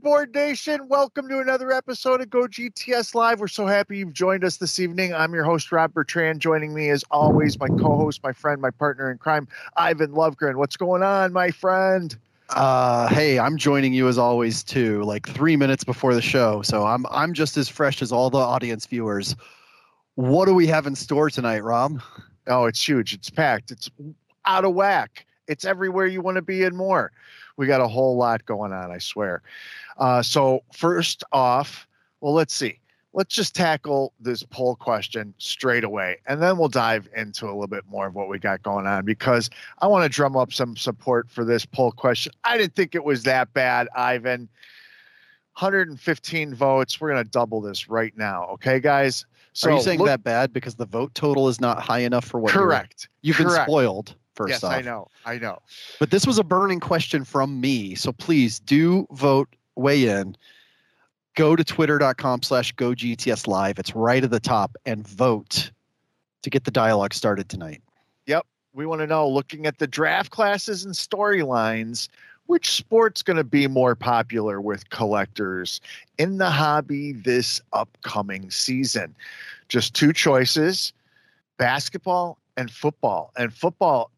Cardboard Nation? Welcome to another episode of Go GTS Live. We're so happy you've joined us this evening. I'm your host, Rob Bertrand. Joining me, as always, my co host, my friend, my partner in crime, Ivan Lovegren. What's going on, my friend? Uh, hey, I'm joining you as always too, like three minutes before the show. So I'm I'm just as fresh as all the audience viewers. What do we have in store tonight, Rob? Oh, it's huge. It's packed. It's out of whack. It's everywhere you want to be and more. We got a whole lot going on, I swear. Uh, so first off, well, let's see. Let's just tackle this poll question straight away, and then we'll dive into a little bit more of what we got going on because I want to drum up some support for this poll question. I didn't think it was that bad, Ivan. 115 votes. We're going to double this right now. Okay, guys? So Are you saying look, that bad because the vote total is not high enough for what correct? You've correct. been spoiled. First yes, off. I know, I know. But this was a burning question from me, so please do vote, weigh in. Go to twitter.com slash go GTS live. It's right at the top and vote to get the dialogue started tonight. Yep. We want to know, looking at the draft classes and storylines, which sport's going to be more popular with collectors in the hobby this upcoming season? Just two choices basketball and football. And football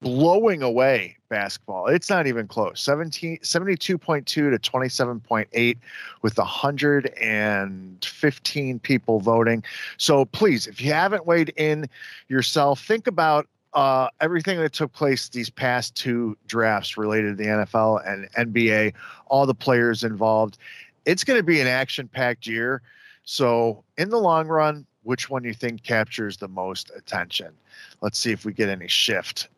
blowing away basketball. It's not even close. 17, 72.2 to 27.8 with 115 people voting. So please, if you haven't weighed in yourself, think about uh, everything that took place these past two drafts related to the NFL and NBA, all the players involved. It's going to be an action packed year. So, in the long run, which one you think captures the most attention? Let's see if we get any shift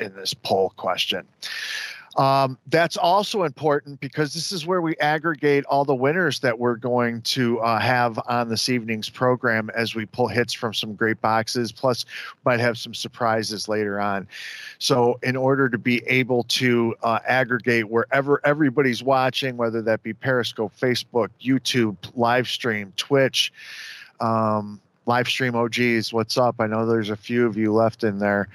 in this poll question. Um, that's also important because this is where we aggregate all the winners that we're going to uh, have on this evening's program as we pull hits from some great boxes. Plus, might have some surprises later on. So, in order to be able to uh, aggregate wherever everybody's watching, whether that be Periscope, Facebook, YouTube, live stream, Twitch, um, live stream OGs, what's up? I know there's a few of you left in there.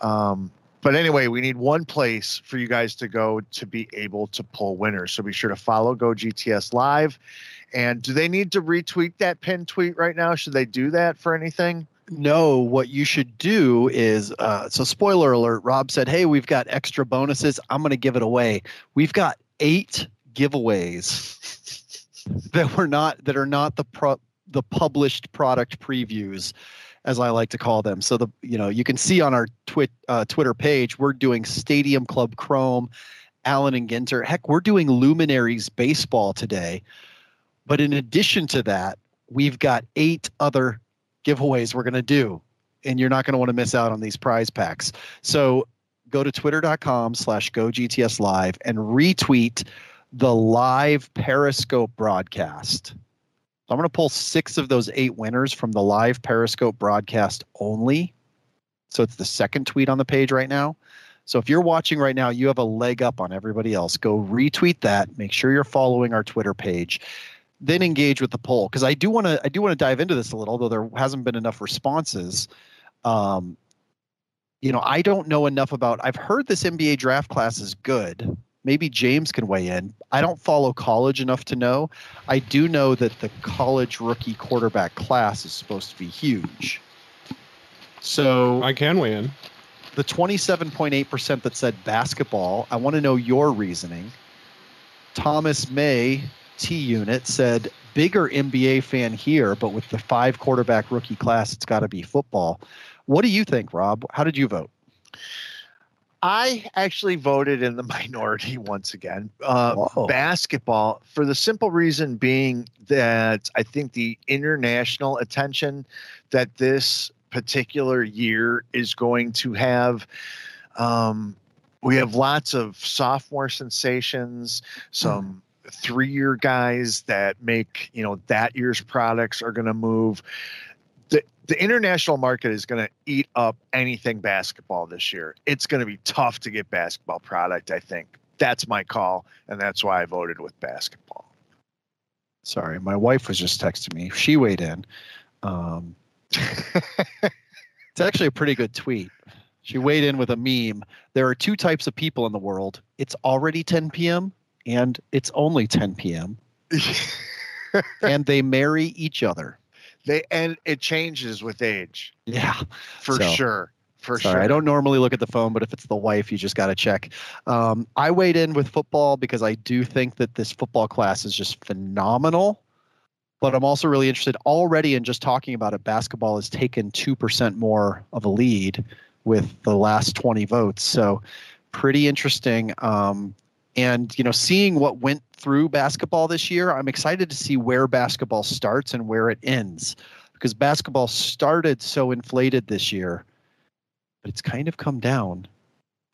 Um, but anyway, we need one place for you guys to go to be able to pull winners. So be sure to follow Go GTS Live. And do they need to retweet that pin tweet right now? Should they do that for anything? No, what you should do is uh, so spoiler alert. Rob said, "Hey, we've got extra bonuses. I'm going to give it away. We've got eight giveaways that were not that are not the pro, the published product previews." As I like to call them. So the you know you can see on our twit, uh, Twitter page we're doing Stadium Club Chrome, Allen and Ginter. Heck, we're doing Luminaries baseball today. But in addition to that, we've got eight other giveaways we're going to do, and you're not going to want to miss out on these prize packs. So go to twitter.com slash go GTS live and retweet the live Periscope broadcast. So I'm going to pull six of those eight winners from the live Periscope broadcast only. So it's the second tweet on the page right now. So if you're watching right now, you have a leg up on everybody else. Go retweet that. Make sure you're following our Twitter page. Then engage with the poll because I do want to. I do want to dive into this a little, although there hasn't been enough responses. Um, you know, I don't know enough about. I've heard this NBA draft class is good maybe James can weigh in. I don't follow college enough to know. I do know that the college rookie quarterback class is supposed to be huge. So I can weigh in. The 27.8% that said basketball, I want to know your reasoning. Thomas May, T Unit, said bigger NBA fan here, but with the five quarterback rookie class, it's got to be football. What do you think, Rob? How did you vote? I actually voted in the minority once again. Uh, basketball, for the simple reason being that I think the international attention that this particular year is going to have. Um, we have lots of sophomore sensations, some mm. three year guys that make, you know, that year's products are going to move the the international market is going to eat up anything basketball this year. It's going to be tough to get basketball product, I think. That's my call, and that's why I voted with basketball. Sorry, my wife was just texting me. She weighed in. Um, it's actually a pretty good tweet. She weighed in with a meme. There are two types of people in the world. It's already 10 p.m. and it's only 10 p.m. and they marry each other. They and it changes with age. Yeah, for so, sure. For sorry, sure. I don't normally look at the phone, but if it's the wife, you just got to check. Um, I weighed in with football because I do think that this football class is just phenomenal. But I'm also really interested already in just talking about it. Basketball has taken 2% more of a lead with the last 20 votes. So pretty interesting. Um, and you know, seeing what went through basketball this year, I'm excited to see where basketball starts and where it ends, because basketball started so inflated this year, but it's kind of come down.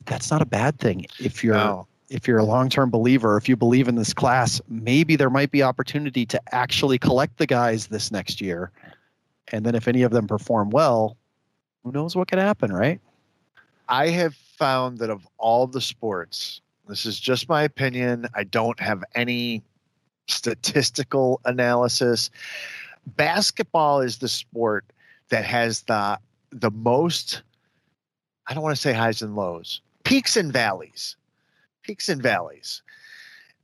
That's not a bad thing if you're no. if you're a long-term believer. If you believe in this class, maybe there might be opportunity to actually collect the guys this next year, and then if any of them perform well, who knows what could happen, right? I have found that of all the sports, this is just my opinion. I don't have any statistical analysis. Basketball is the sport that has the the most I don't want to say highs and lows, peaks and valleys. Peaks and valleys.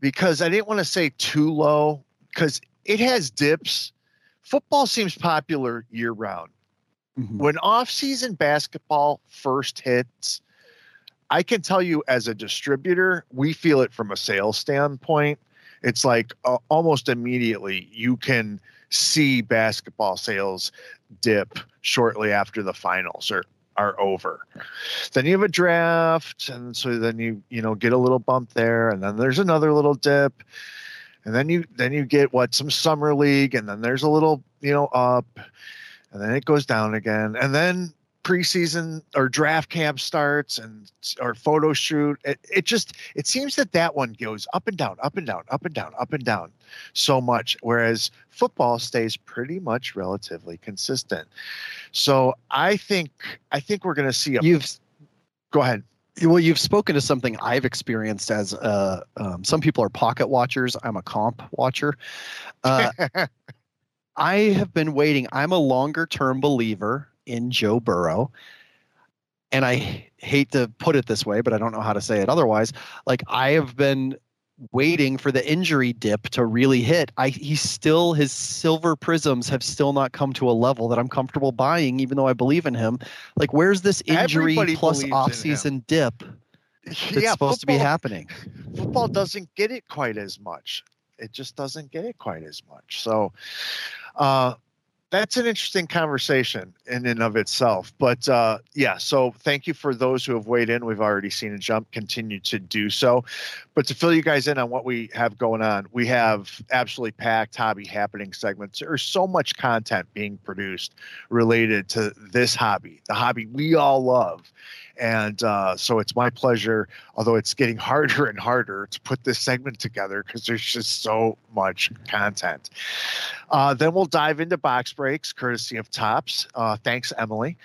Because I didn't want to say too low because it has dips. Football seems popular year round. Mm-hmm. When off-season basketball first hits, I can tell you as a distributor, we feel it from a sales standpoint. It's like uh, almost immediately you can see basketball sales dip shortly after the finals are are over. Then you have a draft, and so then you you know get a little bump there, and then there's another little dip, and then you then you get what some summer league, and then there's a little you know up, and then it goes down again, and then preseason or draft camp starts and or photo shoot it, it just it seems that that one goes up and down up and down up and down up and down so much whereas football stays pretty much relatively consistent. So i think i think we're going to see a you've go ahead. well you've spoken to something i've experienced as uh, um, some people are pocket watchers. I'm a comp watcher. Uh, i have been waiting. I'm a longer term believer in Joe Burrow. And I hate to put it this way, but I don't know how to say it otherwise. Like I have been waiting for the injury dip to really hit. I he still his silver prisms have still not come to a level that I'm comfortable buying, even though I believe in him. Like where's this injury Everybody plus offseason dip that's yeah, supposed football, to be happening? Football doesn't get it quite as much. It just doesn't get it quite as much. So uh that's an interesting conversation in and of itself. But uh, yeah, so thank you for those who have weighed in. We've already seen a jump, continue to do so. But to fill you guys in on what we have going on, we have absolutely packed hobby happening segments. There's so much content being produced related to this hobby, the hobby we all love. And uh, so it's my pleasure, although it's getting harder and harder to put this segment together because there's just so much content. Uh, then we'll dive into box breaks, courtesy of Topps. Uh, thanks, Emily.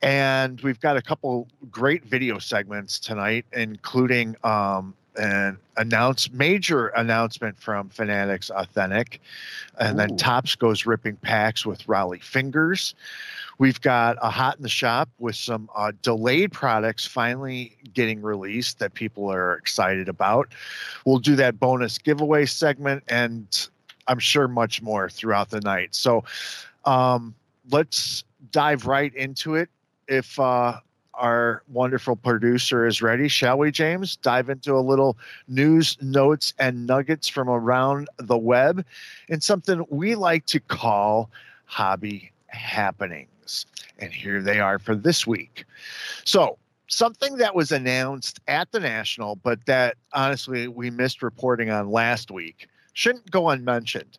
And we've got a couple great video segments tonight, including um, an announce major announcement from Fanatics Authentic, and Ooh. then Topps goes ripping packs with Rollie Fingers. We've got a hot in the shop with some uh, delayed products finally getting released that people are excited about. We'll do that bonus giveaway segment and I'm sure much more throughout the night. So um, let's dive right into it. If uh, our wonderful producer is ready, shall we, James? Dive into a little news, notes, and nuggets from around the web and something we like to call hobby happenings. And here they are for this week. So, something that was announced at the National, but that honestly we missed reporting on last week, shouldn't go unmentioned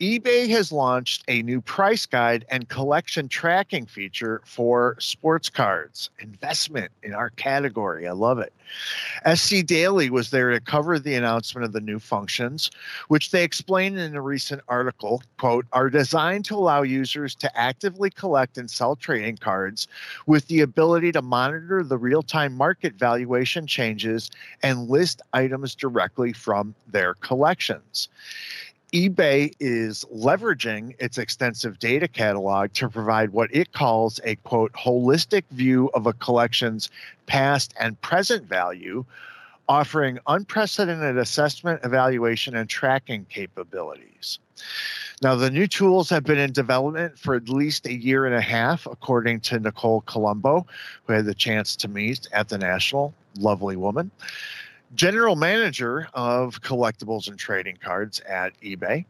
eBay has launched a new price guide and collection tracking feature for sports cards. Investment in our category. I love it. SC Daily was there to cover the announcement of the new functions, which they explained in a recent article, quote, are designed to allow users to actively collect and sell trading cards with the ability to monitor the real-time market valuation changes and list items directly from their collections eBay is leveraging its extensive data catalog to provide what it calls a quote holistic view of a collection's past and present value offering unprecedented assessment, evaluation, and tracking capabilities. Now, the new tools have been in development for at least a year and a half, according to Nicole Colombo, who had the chance to meet at the National. Lovely woman. General manager of collectibles and trading cards at eBay.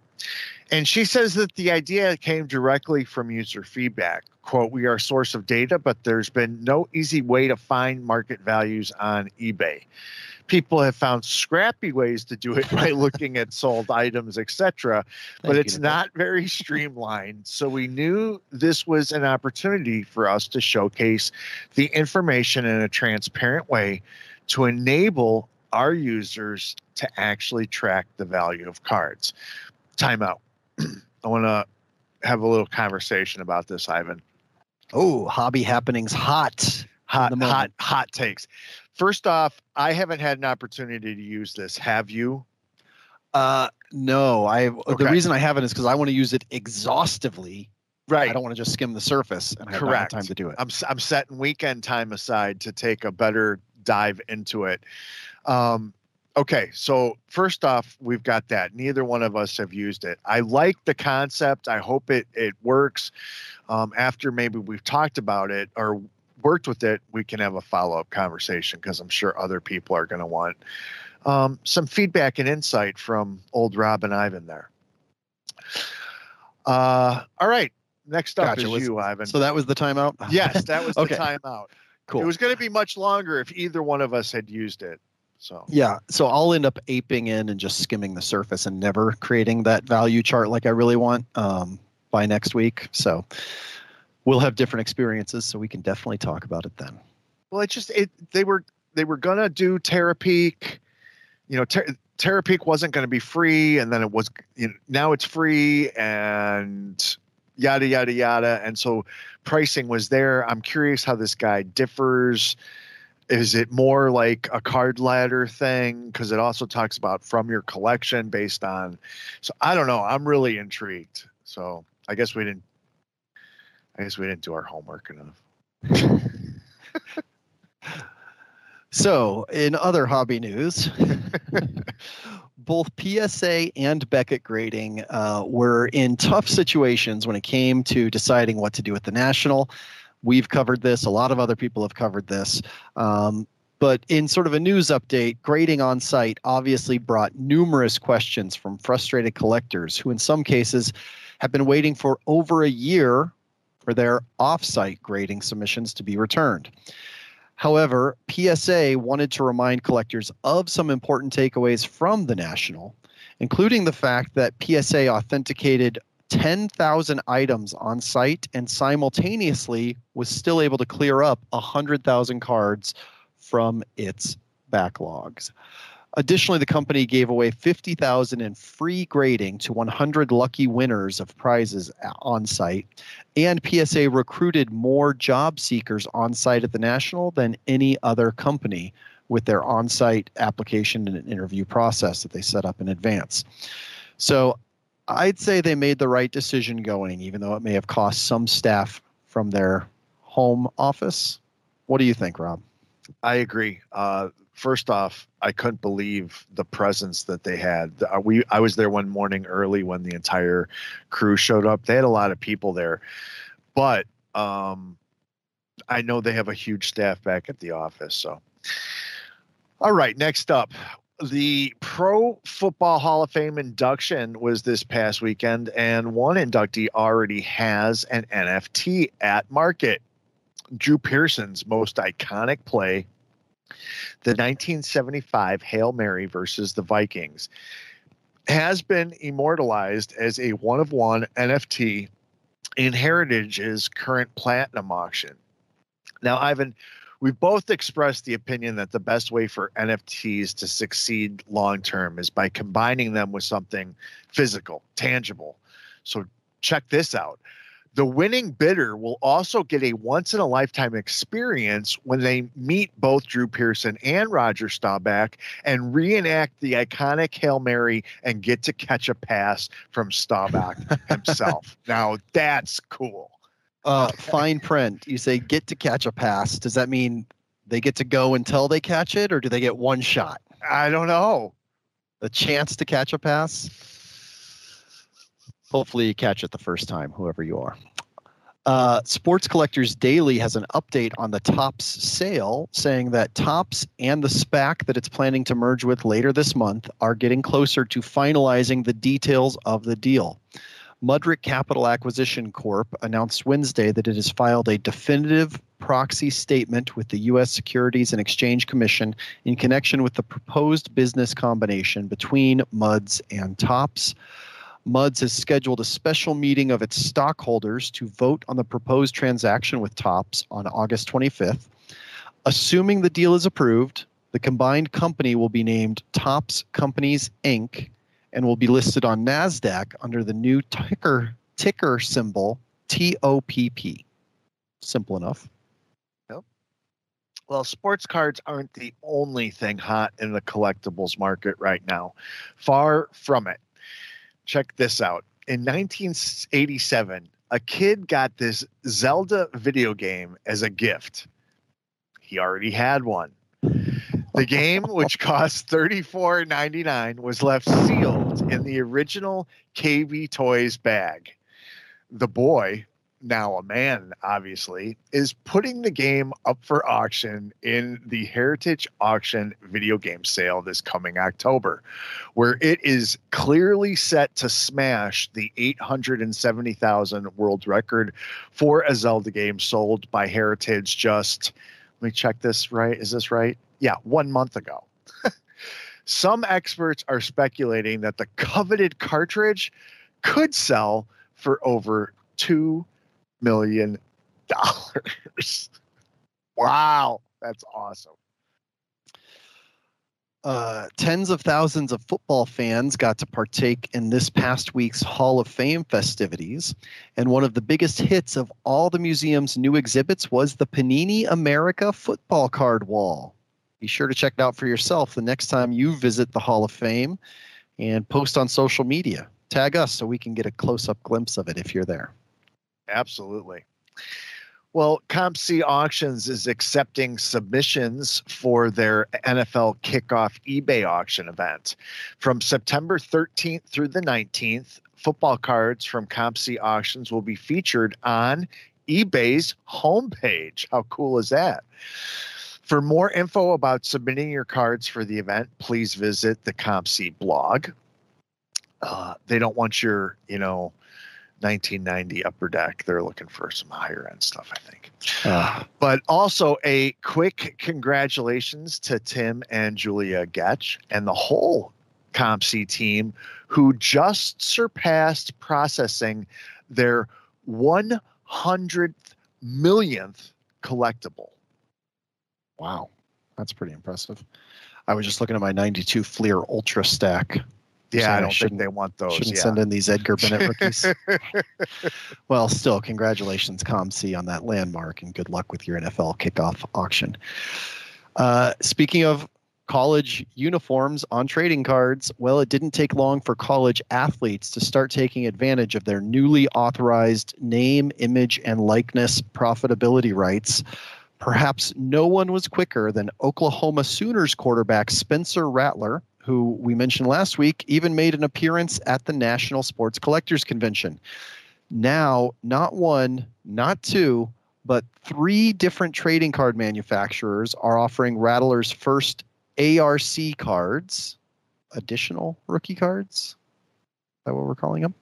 And she says that the idea came directly from user feedback. Quote, we are a source of data, but there's been no easy way to find market values on eBay. People have found scrappy ways to do it by looking at sold items, etc. But it's not very streamlined. So we knew this was an opportunity for us to showcase the information in a transparent way to enable our users to actually track the value of cards. Timeout. I want to have a little conversation about this, Ivan. Oh, hobby happenings hot. Hot, hot, hot takes. First off, I haven't had an opportunity to use this. Have you? Uh, no. I okay. the reason I haven't is because I want to use it exhaustively. Right. I don't want to just skim the surface and I Correct. have time to do it. I'm I'm setting weekend time aside to take a better dive into it. Um, okay, so first off, we've got that. Neither one of us have used it. I like the concept. I hope it it works. Um, after maybe we've talked about it or worked with it, we can have a follow up conversation because I'm sure other people are going to want um, some feedback and insight from old Rob and Ivan there. Uh, all right. Next up gotcha. is was, you, Ivan. So that was the timeout? yes, that was okay. the timeout. Cool. It was going to be much longer if either one of us had used it. So yeah, so I'll end up aping in and just skimming the surface and never creating that value chart like I really want um, by next week. So we'll have different experiences, so we can definitely talk about it then. Well, it just it they were they were gonna do Terapeak, you know, Ter- Terapeak wasn't going to be free, and then it was you know now it's free and yada yada yada, and so pricing was there. I'm curious how this guy differs. Is it more like a card ladder thing? Because it also talks about from your collection based on so i don't know. I'm really intrigued. So i guess we didn't i guess we didn't do our homework enough. So in other hobby news both psa and beckett grading uh, were in tough situations when it came to deciding what to do with the national We've covered this. A lot of other people have covered this. Um, but in sort of a news update, grading on site obviously brought numerous questions from frustrated collectors who, in some cases, have been waiting for over a year for their off-site grading submissions to be returned. However, PSA wanted to remind collectors of some important takeaways from the National, including the fact that PSA authenticated 10,000 items on site and simultaneously was still able to clear up 100,000 cards from its backlogs. Additionally, the company gave away 50,000 in free grading to 100 lucky winners of prizes on site, and PSA recruited more job seekers on site at the National than any other company with their on site application and interview process that they set up in advance. So I'd say they made the right decision going, even though it may have cost some staff from their home office. What do you think, Rob? I agree. Uh, first off, I couldn't believe the presence that they had. Uh, we I was there one morning early when the entire crew showed up. They had a lot of people there, but um, I know they have a huge staff back at the office. So, all right, next up, the Pro Football Hall of Fame induction was this past weekend, and one inductee already has an NFT at market. Drew Pearson's most iconic play, the 1975 Hail Mary versus the Vikings, has been immortalized as a one of one NFT in Heritage's current platinum auction. Now, Ivan, we've both expressed the opinion that the best way for NFTs to succeed long term is by combining them with something physical, tangible. So check this out. The winning bidder will also get a once in a lifetime experience when they meet both Drew Pearson and Roger Staubach and reenact the iconic Hail Mary and get to catch a pass from Staubach himself. now that's cool uh, fine print, you say get to catch a pass. Does that mean they get to go until they catch it, or do they get one shot? I don't know. The chance to catch a pass. Hopefully, you catch it the first time, whoever you are. Uh, Sports Collectors Daily has an update on the Topps sale, saying that Topps and the SPAC that it's planning to merge with later this month are getting closer to finalizing the details of the deal. Mudrick Capital Acquisition Corp announced Wednesday that it has filed a definitive proxy statement with the U.S. Securities and Exchange Commission in connection with the proposed business combination between MUDS and Topps. MUDS has scheduled a special meeting of its stockholders to vote on the proposed transaction with Topps on August 25th. Assuming the deal is approved, the combined company will be named Topps Companies Inc. and will be listed on NASDAQ under the new ticker, ticker symbol TOPP. Simple enough. Well, sports cards aren't the only thing hot in the collectibles market right now. Far from it check this out. In 1987, a kid got this Zelda video game as a gift. He already had one. The game, which cost $34.99, was left sealed in the original KB Toys bag. The boy, now a man, obviously, is putting the game up for auction in the Heritage Auction video game sale this coming October, where it is clearly set to smash the 870,000 world record for a Zelda game sold by Heritage just, let me check this right. Is this right? Yeah, one month ago. Some experts are speculating that the coveted cartridge could sell for over two million dollars. wow, that's awesome. Uh, tens of thousands of football fans got to partake in this past week's Hall of Fame festivities. And one of the biggest hits of all the museum's new exhibits was the Panini America football card wall. Be sure to check it out for yourself the next time you visit the Hall of Fame and post on social media. Tag us so we can get a close up glimpse of it if you're there. Absolutely. Well, COMC Auctions is accepting submissions for their NFL kickoff eBay auction event. From September 13th through the 19th, football cards from COMC Auctions will be featured on eBay's homepage. How cool is that? For more info about submitting your cards for the event, please visit the COMC blog. Uh, they don't want your, you know, 1990 Upper Deck. They're looking for some higher end stuff, I think. Uh, but also a quick congratulations to Tim and Julia Getsch and the whole COMC team who just surpassed processing their 100th millionth collectible. Wow, that's pretty impressive. I was just looking at my 92 Fleer Ultra stack yeah, I don't think they want those. Shouldn't yeah. send in these Edgar Bennett rookies. well, still, congratulations, COMC, on that landmark, and good luck with your NFL kickoff auction. Uh, speaking of college uniforms on trading cards, well, it didn't take long for college athletes to start taking advantage of their newly authorized name, image, and likeness profitability rights. Perhaps no one was quicker than Oklahoma Sooners quarterback Spencer Rattler who we mentioned last week, even made an appearance at the National Sports Collectors Convention. Now, not one, not two, but three different trading card manufacturers are offering Rattler's first ARC cards, additional rookie cards. Is that what we're calling them?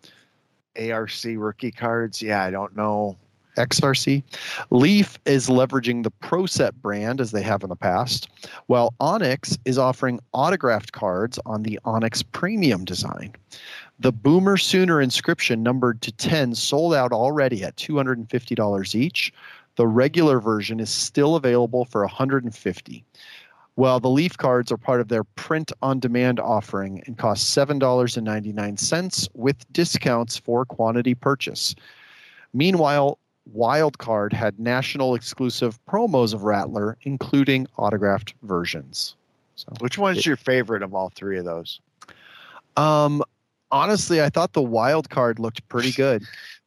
ARC rookie cards. Yeah, I don't know. XRC. Leaf is leveraging the ProSet brand as they have in the past, while Onyx is offering autographed cards on the Onyx Premium design. The Boomer Sooner inscription numbered to 10 sold out already at $250 each. The regular version is still available for 150 while the Leaf cards are part of their print on demand offering and cost $7.99 with discounts for quantity purchase. Meanwhile, Wildcard had national exclusive promos of Rattler, including autographed versions. So, which one's it, your favorite of all three of those? Um, honestly, I thought the wild card looked pretty good.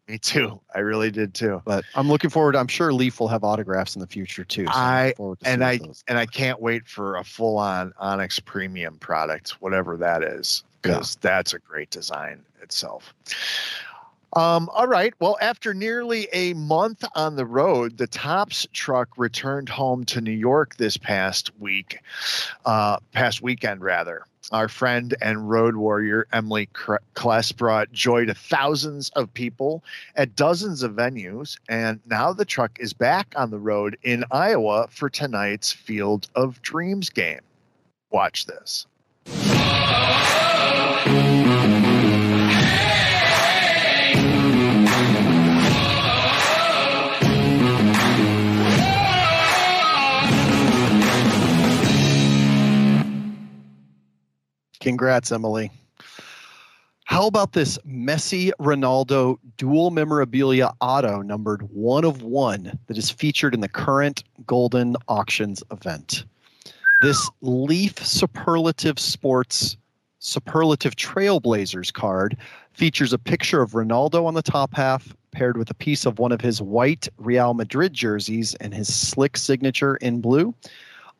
Me too. I really did too. But I'm looking forward. I'm sure Leaf will have autographs in the future too. So I and I those. and I can't wait for a full on Onyx Premium product, whatever that is, because yeah. that's a great design itself. Um, all right. Well, after nearly a month on the road, the Topps truck returned home to New York this past week, uh, past weekend rather. Our friend and road warrior Emily Kless brought joy to thousands of people at dozens of venues, and now the truck is back on the road in Iowa for tonight's Field of Dreams game. Watch this. Congrats, Emily. How about this Messi Ronaldo dual memorabilia auto numbered one of one that is featured in the current Goldin Auctions event? This Leaf Superlative Sports Superlative Trailblazers card features a picture of Ronaldo on the top half, paired with a piece of one of his white Real Madrid jerseys and his slick signature in blue.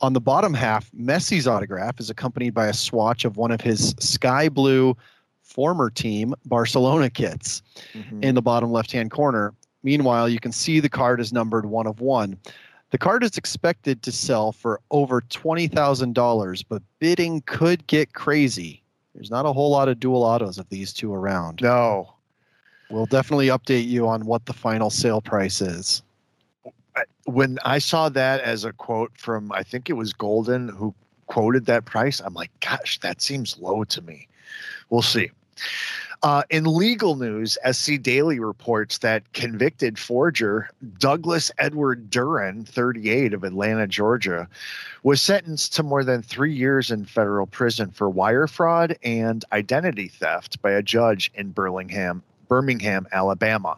On the bottom half, Messi's autograph is accompanied by a swatch of one of his sky blue former team Barcelona kits mm-hmm. in the bottom left hand corner. Meanwhile, you can see the card is numbered one of one. The card is expected to sell for over $20,000, but bidding could get crazy. There's not a whole lot of dual autos of these two around. No. We'll definitely update you on what the final sale price is when I saw that as a quote from, I think it was Goldin who quoted that price, I'm like, gosh, that seems low to me. We'll see. Uh, in legal news, SC Daily reports that convicted forger Douglas Edward Duran, 38 of Atlanta, Georgia, was sentenced to more than three years in federal prison for wire fraud and identity theft by a judge in Birmingham, Birmingham, Alabama.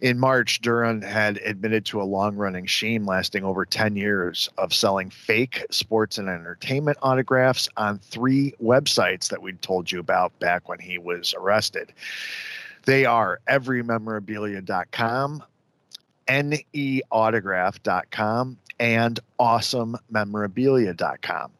In March, Duran had admitted to a long running shame lasting over 10 years of selling fake sports and entertainment autographs on three websites that we'd told you about back when he was arrested. They are everymemorabilia.com, neautograph.com, and awesomemorabilia.com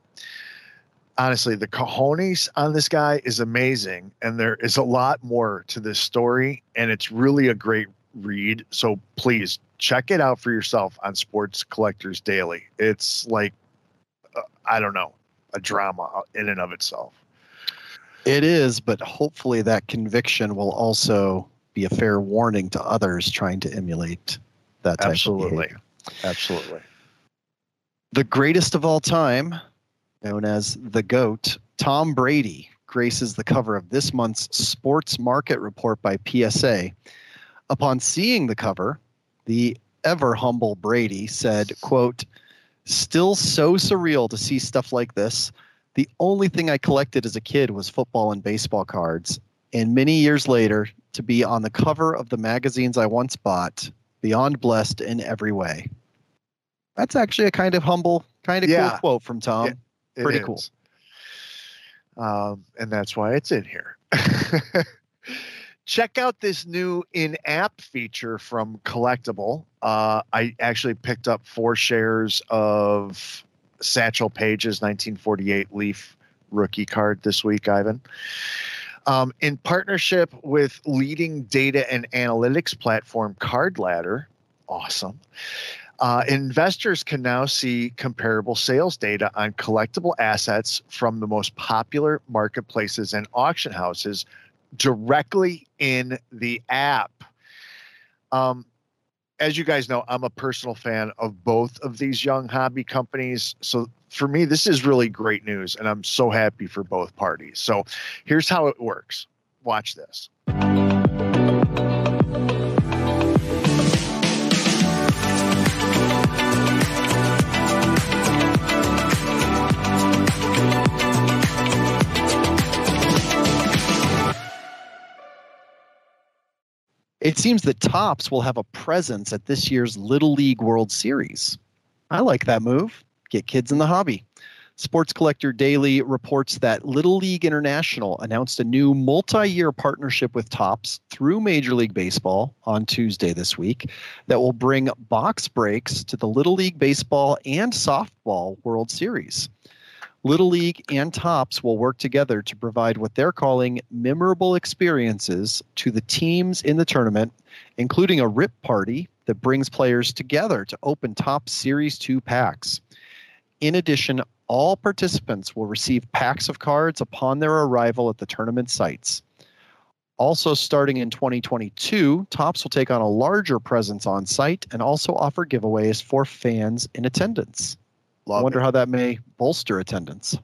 honestly, the cojones on this guy is amazing, and there is a lot more to this story, and it's really a great read. So please check it out for yourself on Sports Collectors Daily. It's like, uh, I don't know, a drama in and of itself. It is, but hopefully that conviction will also be a fair warning to others trying to emulate that type Absolutely. of Absolutely. The greatest of all time, known as the GOAT, Tom Brady, graces the cover of this month's Sports Market Report by PSA Upon seeing the cover, the ever humble Brady said, quote, Still so surreal to see stuff like this. The only thing I collected as a kid was football and baseball cards. And many years later, to be on the cover of the magazines I once bought, beyond blessed in every way. That's actually a kind of humble, kind of yeah. cool quote from Tom. It, it Pretty is. cool. Um, and that's why it's in here. check out this new in-app feature from Collectable. Uh, I actually picked up four shares of Satchel Paige's 1948 Leaf rookie card this week, Ivan. Um, in partnership with leading data and analytics platform Card Ladder, awesome. Uh, investors can now see comparable sales data on collectible assets from the most popular marketplaces and auction houses directly in the app. Um, as you guys know, I'm a personal fan of both of these young hobby companies. So for me, this is really great news, and I'm so happy for both parties. So here's how it works watch this. It seems that Topps will have a presence at this year's Little League World Series. I like that move. Get kids in the hobby. Sports Collector Daily reports that Little League International announced a new multi year partnership with Topps through Major League Baseball on Tuesday this week that will bring box breaks to the Little League Baseball and Softball World Series. Little League and Topps will work together to provide what they're calling memorable experiences to the teams in the tournament, including a rip party that brings players together to open Topps Series 2 packs. In addition, all participants will receive packs of cards upon their arrival at the tournament sites. Also, starting in 2022, Topps will take on a larger presence on site and also offer giveaways for fans in attendance. Love I wonder it. how that may bolster attendance.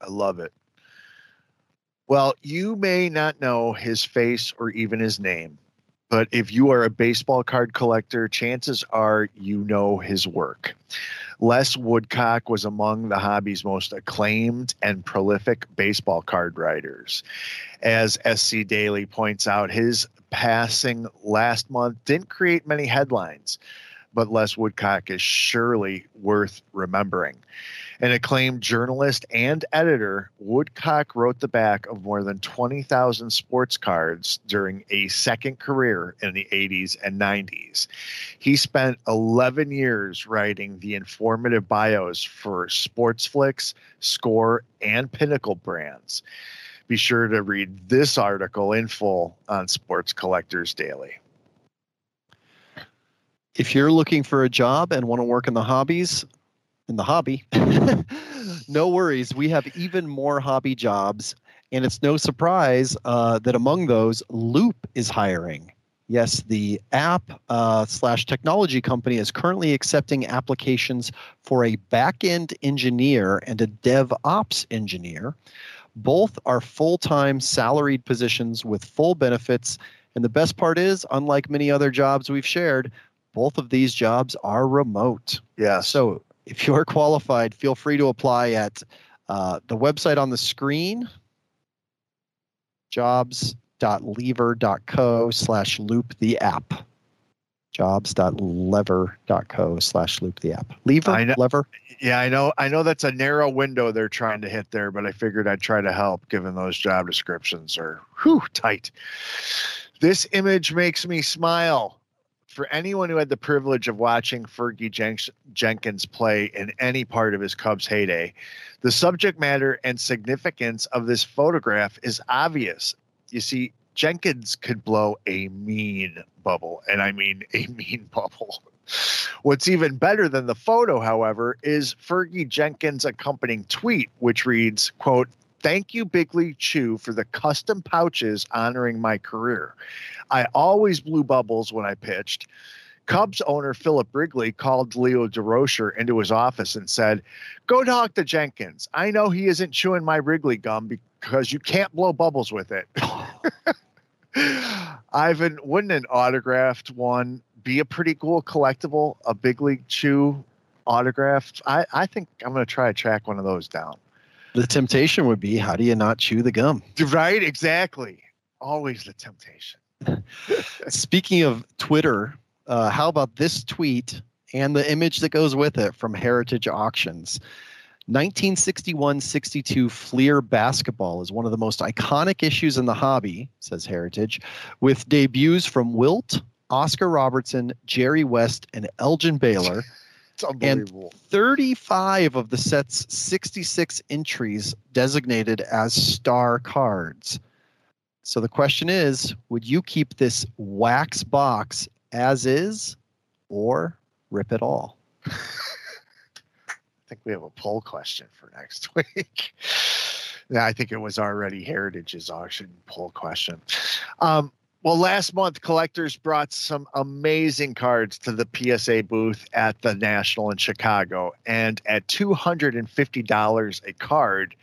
I love it. Well, you may not know his face or even his name, but if you are a baseball card collector, chances are you know his work. Les Woodcock was among the hobby's most acclaimed and prolific baseball card writers. As SC Daily points out, his passing last month didn't create many headlines, but Les Woodcock is surely worth remembering. An acclaimed journalist and editor, Woodcock wrote the back of more than 20,000 sports cards during a second career in the 80s and 90s. He spent 11 years writing the informative bios for Sportflics, Score, and Pinnacle brands. Be sure to read this article in full on Sports Collectors Daily. If you're looking for a job and want to work in the hobbies, in the hobby, no worries. We have even more hobby jobs, and it's no surprise uh, that among those, Loop is hiring. Yes, the app uh, slash technology company is currently accepting applications for a back-end engineer and a DevOps engineer. Both are full-time salaried positions with full benefits. And the best part is, unlike many other jobs we've shared, both of these jobs are remote. Yeah. So if you're qualified, feel free to apply at uh, the website on the screen, jobs.lever.co slash loop the app. Jobs.lever.co slash loop the app. Lever? I know- Lever? Yeah, I know. I know that's a narrow window they're trying to hit there, but I figured I'd try to help, given those job descriptions are whew tight. This image makes me smile. For anyone who had the privilege of watching Fergie Jen- Jenkins play in any part of his Cubs heyday, the subject matter and significance of this photograph is obvious. You see, Jenkins could blow a mean bubble, and I mean a mean bubble. What's even better than the photo, however, is Fergie Jenkins' accompanying tweet, which reads, quote, Thank you, Big League Chew, for the custom pouches honoring my career. I always blew bubbles when I pitched. Cubs owner Philip Wrigley called Leo Durocher into his office and said, Go talk to Jenkins. I know he isn't chewing my Wrigley gum because you can't blow bubbles with it. Ivan, wouldn't an autographed one be a pretty cool collectible? A big league chew autographed? I, I think I'm going to try to track one of those down. The temptation would be how do you not chew the gum? Right? Exactly. Always the temptation. Speaking of Twitter, uh, how about this tweet and the image that goes with it from Heritage Auctions? 1961-62 Fleer basketball is one of the most iconic issues in the hobby, says Heritage, with debuts from Wilt, Oscar Robertson, Jerry West, and Elgin Baylor. It's unbelievable. 35 of the set's 66 entries designated as star cards. So the question is would you keep this wax box as is or rip it all? I think we have a poll question for next week. yeah, I think it was already Heritage's auction poll question. Um, well, last month, collectors brought some amazing cards to the PSA booth at the National in Chicago. And at $250 a card,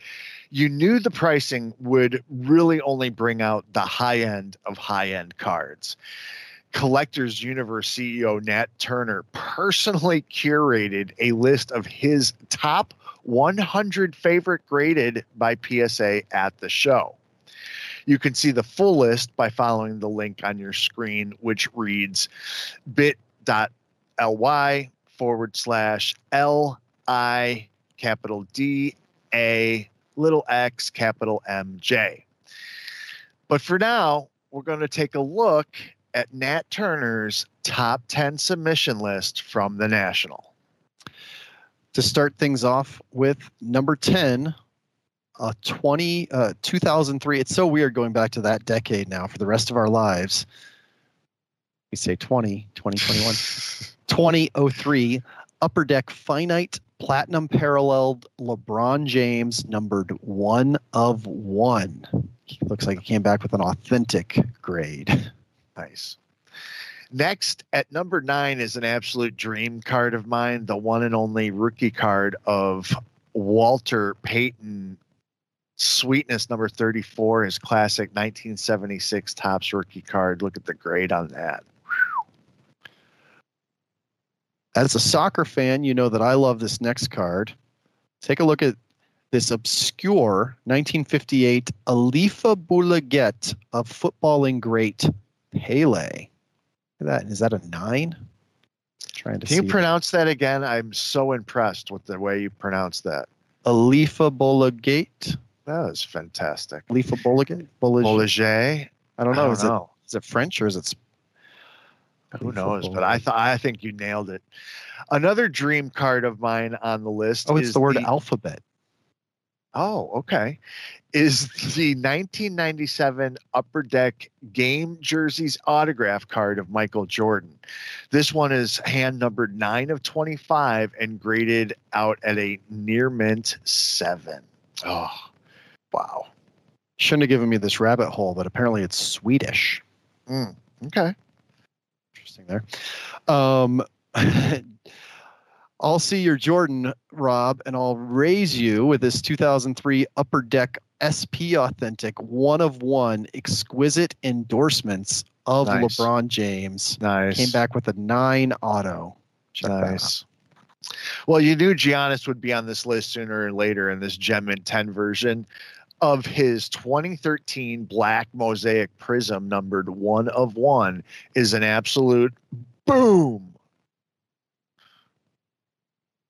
you knew the pricing would really only bring out the high end of high end cards. Collectors Universe CEO Nat Turner personally curated a list of his top 100 favorite graded by PSA at the show. You can see the full list by following the link on your screen, which reads bit.ly forward slash L I capital D A, little x, capital MJ. But for now, we're going to take a look at Nat Turner's top 10 submission list from the National. To start things off with number 10, uh, 20, uh, 2003. It's so weird going back to that decade now for the rest of our lives. We say 20, 2021, 2003, Upper Deck Finite Platinum Paralleled LeBron James, numbered one of one. Looks like it came back with an authentic grade. Nice. Next at number nine is an absolute dream card of mine, the one and only rookie card of Walter Payton. Sweetness number 34, his classic 1976 Topps rookie card. Look at the grade on that. As a soccer fan, you know that I love this next card. Take a look at this obscure 1958 Alifa Boulaguet of footballing great Pele. Look at that. Is that a nine? Trying to Can you pronounce that again? I'm so impressed with the way you pronounce that. Alifa Boulaguet. That is fantastic. Alifa Boulaguet? Boulaget? I don't know. I don't is, know. It, is it French or is it who knows? But I thought I think you nailed it. Another dream card of mine on the list. Oh, it's the word the, alphabet. Oh, okay. Is the 1997 Upper Deck game jerseys autograph card of Michael Jordan. This one is hand numbered 9 of 25 and graded out at a near mint 7. Oh, wow. Shouldn't have given me this rabbit hole, but apparently it's Swedish. Mm, okay interesting there. Um, I'll see your Jordan, Rob, and I'll raise you with this 2003 Upper Deck SP Authentic one of one exquisite endorsements of nice. LeBron James. Nice. Came back with a nine auto. Check nice. Well, you knew Giannis would be on this list sooner or later in this Gem Mint 10 version of his 2013 Black Mosaic Prizm, numbered one of one, is an absolute boom.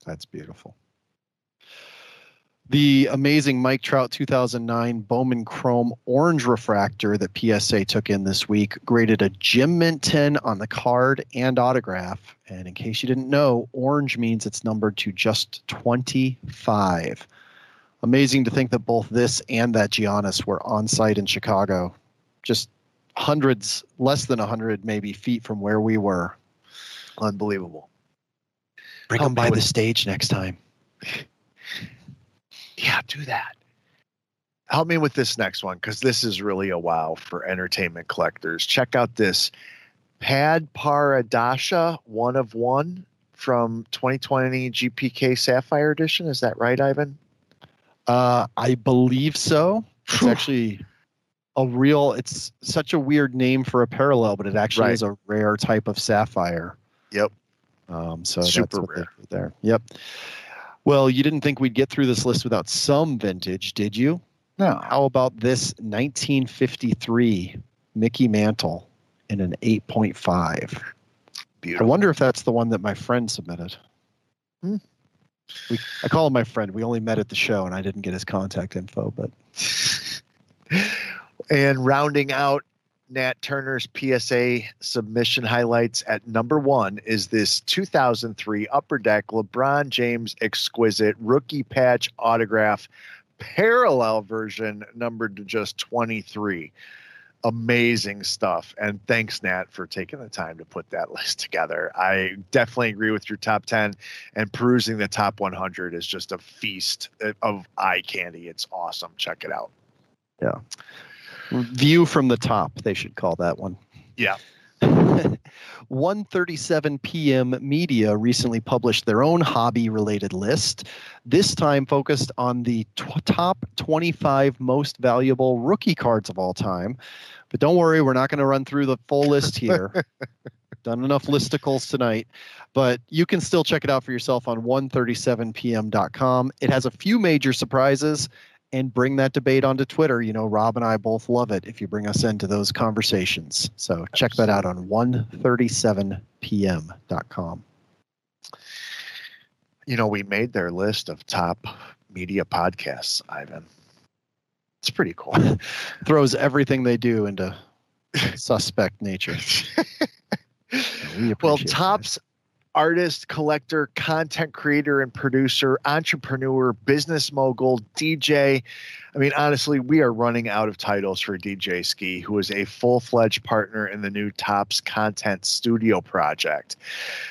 That's beautiful. The amazing Mike Trout 2009 Bowman Chrome Orange Refractor that PSA took in this week graded a Gem Mint 10 on the card and autograph. And in case you didn't know, orange means it's numbered to just 25 amazing to think that both this and that Giannis were on site in Chicago, just hundreds, less than 100 maybe feet from where we were. Unbelievable. Bring Help them by the stage next time. yeah, do that. Help me with this next one because this is really a wow for entertainment collectors. Check out this Padparadscha one of one from 2020 GPK Sapphire Edition. Is that right, Ivan? Uh, I believe so. It's actually a real. It's such a weird name for a parallel, but it actually right. is a rare type of sapphire. Yep. Um, so super rare there. Yep. Well, you didn't think we'd get through this list without some vintage, did you? No. How about this 1953 Mickey Mantle in an 8.5? Beautiful. I wonder if that's the one that my friend submitted. Hmm. We, I call him my friend. We only met at the show, and I didn't get his contact info. But and rounding out Nat Turner's PSA submission highlights at number one is this 2003 Upper Deck LeBron James exquisite rookie patch autograph parallel version numbered to just 23 amazing stuff. And thanks, Nat, for taking the time to put that list together. I definitely agree with your top 10, and perusing the top 100 is just a feast eh, of eye candy. It's awesome. Check it out. Yeah. View from the top, they should call that one. Yeah. 1:37 p.m. Media recently published their own hobby-related list. This time focused on the t- top 25 most valuable rookie cards of all time. But don't worry, we're not going to run through the full list here. Done enough listicles tonight, but you can still check it out for yourself on 137pm.com. It has a few major surprises and bring that debate onto Twitter. You know, Rob and I both love it if you bring us into those conversations. So check that out on 137pm.com. You know, we made their list of top media podcasts, Ivan. It's pretty cool. Throws everything they do into suspect nature. We well. Topps artist, collector, content creator, and producer, entrepreneur, business mogul, DJ. I mean, honestly, we are running out of titles for DJ Ski, who is a full fledged partner in the new Topps Content Studio project.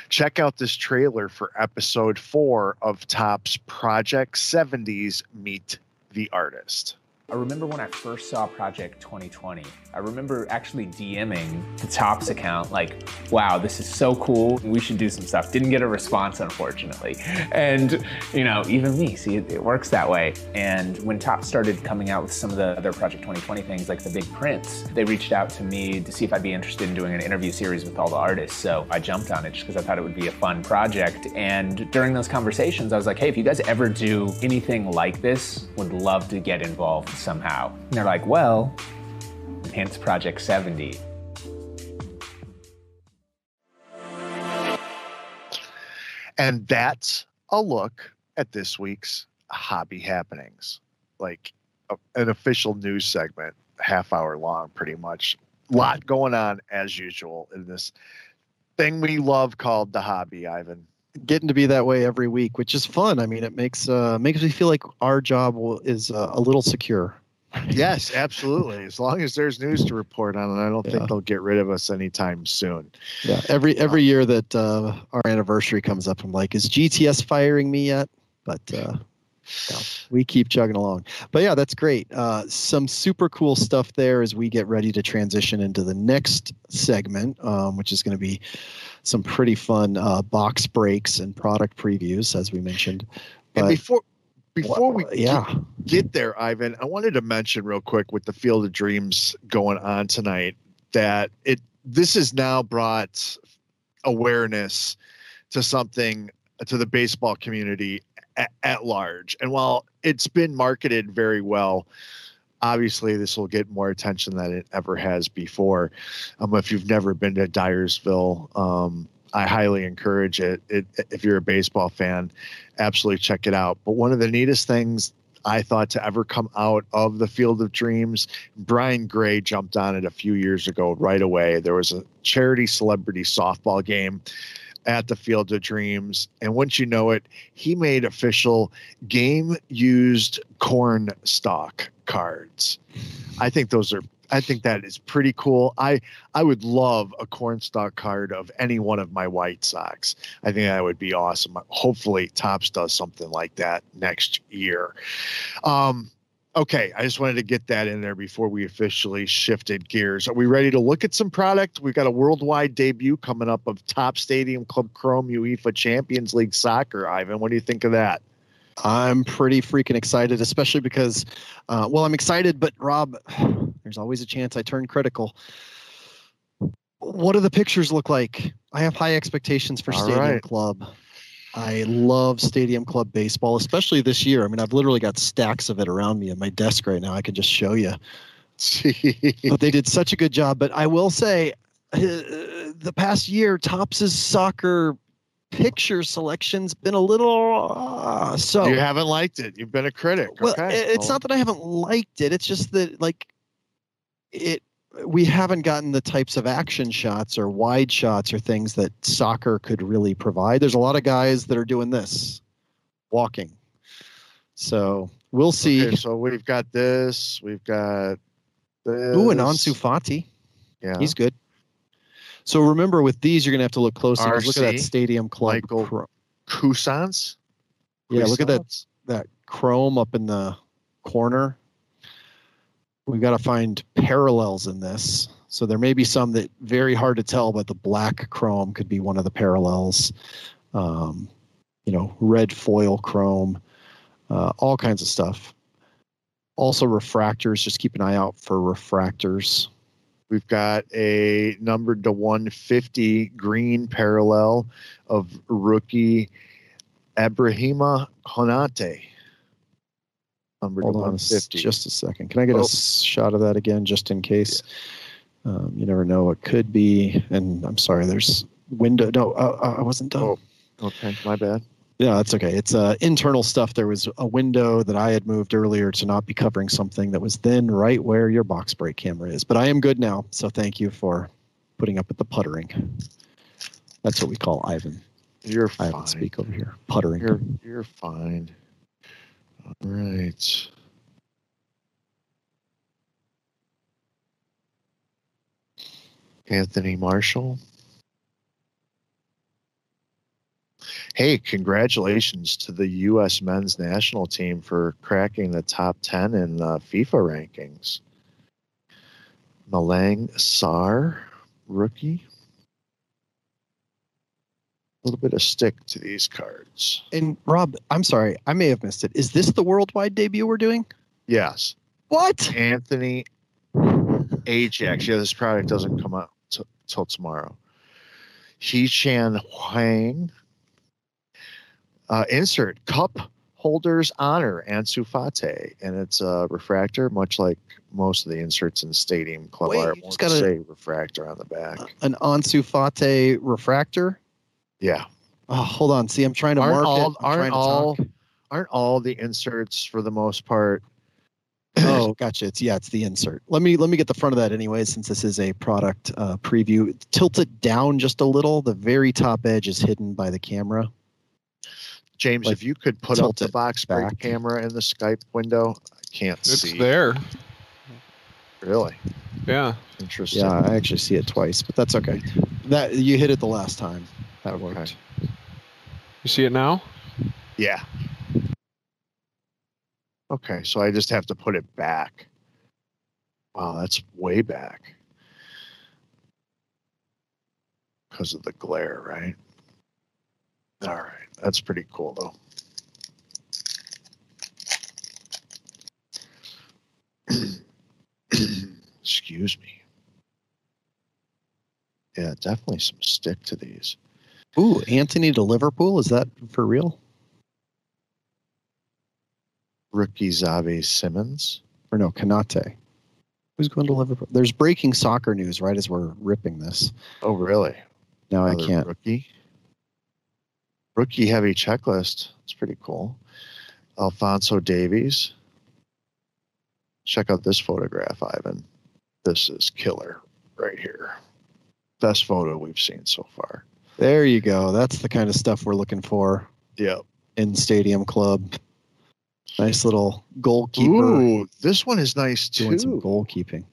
Check out this trailer for episode four of Topps Project 70s Meet the Artist. I remember when I first saw Project 2020. I remember actually DMing the Topps account, like, wow, this is so cool. We should do some stuff. Didn't get a response, unfortunately. And, you know, even me, see, it, it works that way. And when Topps started coming out with some of the other Project 2020 things, like the big prints, they reached out to me to see if I'd be interested in doing an interview series with all the artists. So I jumped on it just because I thought it would be a fun project. And during those conversations, I was like, hey, if you guys ever do anything like this, would love to get involved somehow. And they're like, well, hence Project 70. And that's a look at this week's hobby happenings. Like a, an official news segment, half hour long, pretty much. Lot going on as usual in this thing we love called the hobby, Ivan. Getting to be that way every week, which is fun. I mean, it makes uh, makes me feel like our job is uh, a little secure. Yes, absolutely. As long as there's news to report on and I don't Yeah. think they'll get rid of us anytime soon. Yeah, every every year that uh, our anniversary comes up, I'm like, is GTS firing me yet? But uh, no, we keep chugging along. But yeah, that's great. Uh, some super cool stuff there as we get ready to transition into the next segment, um, which is going to be some pretty fun uh, box breaks and product previews, as we mentioned. And But- before before we yeah, get, get there, Ivan, I wanted to mention real quick with the Field of Dreams going on tonight that it this has now brought awareness to something to the baseball community at, at large. And while it's been marketed very well, obviously this will get more attention than it ever has before. Um, if you've never been to Dyersville, um, I highly encourage it. it. If you're a baseball fan, absolutely check it out. But one of the neatest things I thought to ever come out of the Field of Dreams, Brian Gray jumped on it a few years ago right away. There was a charity celebrity softball game at the Field of Dreams. And once you know it, he made official game used corn stalk cards. I think those are I think that is pretty cool. I I would love a corn card of any one of my White Sox. I think that would be awesome. Hopefully, Topps does something like that next year. Um, okay, I just wanted to get that in there before we officially shifted gears. Are we ready to look at some product? We've got a worldwide debut coming up of Topps Stadium Club Chrome UEFA Champions League Soccer. Ivan, what do you think of that? I'm pretty freaking excited, especially because, uh, well, I'm excited, but Rob, there's always a chance I turn critical. What do the pictures look like? I have high expectations for All Stadium right. Club. I love Stadium Club baseball, especially this year. I mean, I've literally got stacks of it around me at my desk right now. I can just show you. But they did such a good job. But I will say, uh, the past year, Topps's soccer picture selection's been a little uh, so. you haven't liked it. You've been a critic. Well, okay. it's Well, not that I haven't liked it. It's just that like it we haven't gotten the types of action shots or wide shots or things that soccer could really provide. There's a lot of guys that are doing this, walking. So we'll see. Okay, so we've got this. We've got this. Ooh, and Ansu Fati, Yeah. he's good. So remember, with these, you're gonna have to look closely. 'cause Look at that Stadium Club. Michael cro- Cousins. yeah, look at that that chrome up in the corner. We've got to find parallels in this. So there may be some that very hard to tell, but the black chrome could be one of the parallels. Um, you know, red foil chrome, uh, all kinds of stuff. Also refractors. Just keep an eye out for refractors. We've got a numbered to 150 green parallel of rookie Abrahima Konate. Numbered Hold to on, just a second. Can I get a Oh. s- shot of that again, just in case? Um, you never know. It could be. And I'm sorry. There's window. No, uh, uh, I wasn't done. Oh. okay, my bad. Yeah, that's okay. It's uh, internal stuff. There was a window that I had moved earlier to not be covering something that was then right where your box break camera is. But I am good now, so thank you for putting up with the puttering. That's what we call Ivan. You're I fine. Ivan speak over here. Puttering. You're you're fine. All right. Anthony Martial. Hey, congratulations to the U.S. men's national team for cracking the top 10 in the FIFA rankings. Malang Sarr, rookie. A little bit of stick to these cards. And Rob, I'm sorry, I may have missed it. Is this the worldwide debut we're doing? Yes. What? Anthony Ajax. Yeah, this product doesn't come out t- till tomorrow. He Chan Huang. Uh, insert cup holders honor Ansu Fati, and it's a refractor, much like most of the inserts in Stadium Club Wait, art. just gotta- say refractor on the back. An Ansu Fati refractor? Yeah, Oh, hold on. See, I'm trying to Aren't mark all- it. I'm aren't all- talk. aren't all the inserts for the most part? oh, gotcha. It's yeah, it's the insert. Let me let me get the front of that anyway, since this is a product uh, preview. Tilt it down just a little. The very top edge is hidden by the camera. James, Like, if you could put up the box break back. camera in the Skype window, I can't It's see. It's there. Really Yeah. interesting. Yeah, I actually see it twice, but that's okay. That you hit it the last time. That Okay. worked. You see it now? Yeah. Okay, so I just have to put it back. Wow, that's way back. Because of the glare, right? All right, that's pretty cool though. Excuse me. Yeah, definitely some stick to these. Ooh, Anthony to Liverpool. Is that for real? Rookie Xavi Simons. Or no, Kanate. Who's going to Liverpool? There's breaking soccer news right as we're ripping this. Oh, really? Now I can't. Rookie. Rookie heavy checklist. It's pretty cool. Alfonso Davies. Check out this photograph, Ivan. This is killer right here. Best photo we've seen so far. There you go. That's the kind of stuff we're looking for Yep. in Stadium Club. Nice little goalkeeper Ooh, this one is nice doing some too. goalkeeping.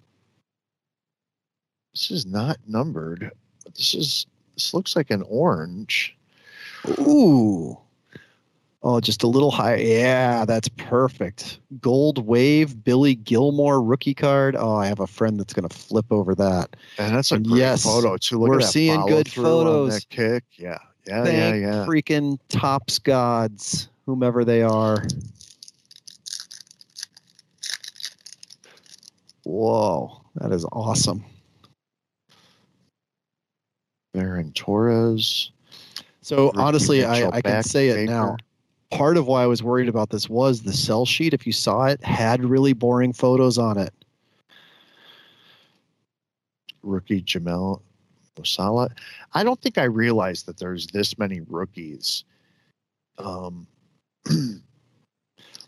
This is not numbered, but this is this looks like an orange. Ooh. Oh, just a little higher. Yeah, that's perfect. Gold Wave, Billy Gilmour rookie card. Oh, I have a friend that's going to flip over that. And that's a great yes, photo too. Look at. we're seeing good photos. That kick. Yeah. Yeah, Thank yeah, yeah. freaking Topps Gods, whomever they are. Whoa, that is awesome. Baron Torres. So honestly, I, I can say it Baker. now. Part of why I was worried about this was the sell sheet. If you saw it, had really boring photos on it. rookie Jamal Musiala. I don't think I realized that there's this many rookies um, in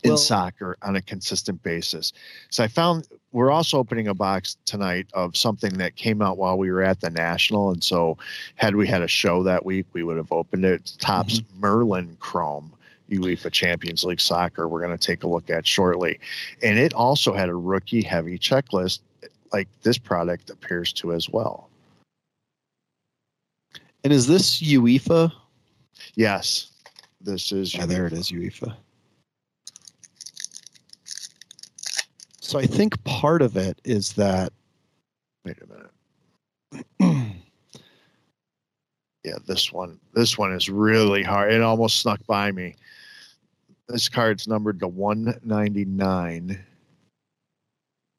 Well- soccer on a consistent basis. So I found we're also opening a box tonight of something that came out while we were at the national, and so had we had a show that week, we would have opened it. It's Topps Merlin Chrome. UEFA Champions League soccer, we're going to take a look at shortly. And it also had a rookie heavy checklist like this product appears to as well. And is this UEFA? Yes, this is. Yeah, there it is, UEFA. So I think part of it is that Wait a minute. Yeah, this one. This one is really hard. It almost snuck by me. This card's numbered to 199.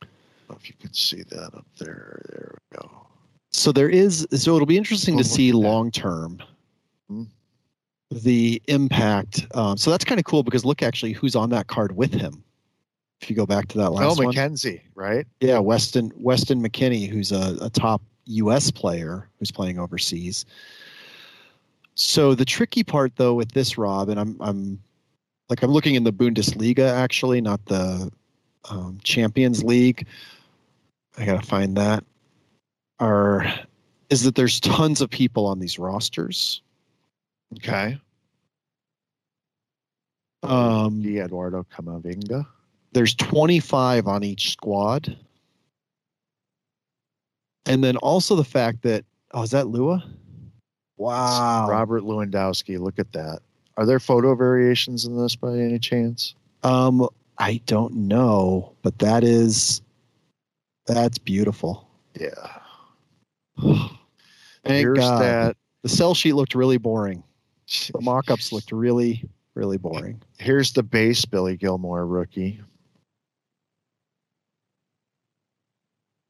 I don't know if you can see that up there. There we go. so there is so it'll be interesting to see look at that. long term Hmm. the impact. Um, so that's kind of cool because look actually who's on that card with him. If you go back to that Oh, last one, McKenzie, right? yeah, Weston Weston McKennie, who's a, a top U.S. player who's playing overseas. So the tricky part though with this, Rob, and I'm I'm like I'm looking in the Bundesliga actually, not the um, Champions League. I gotta find that. Are is that there's tons of people on these rosters. Okay. Um, Di Eduardo Camavinga. there's 25 on each squad. And then also the fact that oh, is that Lua? Wow. Robert Lewandowski. Look at that. Are there photo variations in this by any chance? Um, I don't know, but that is that's beautiful. Yeah. Thank Here's God. that. The sell sheet looked really boring. The mock-ups looked really, really boring. Here's the base Billy Gilmour rookie.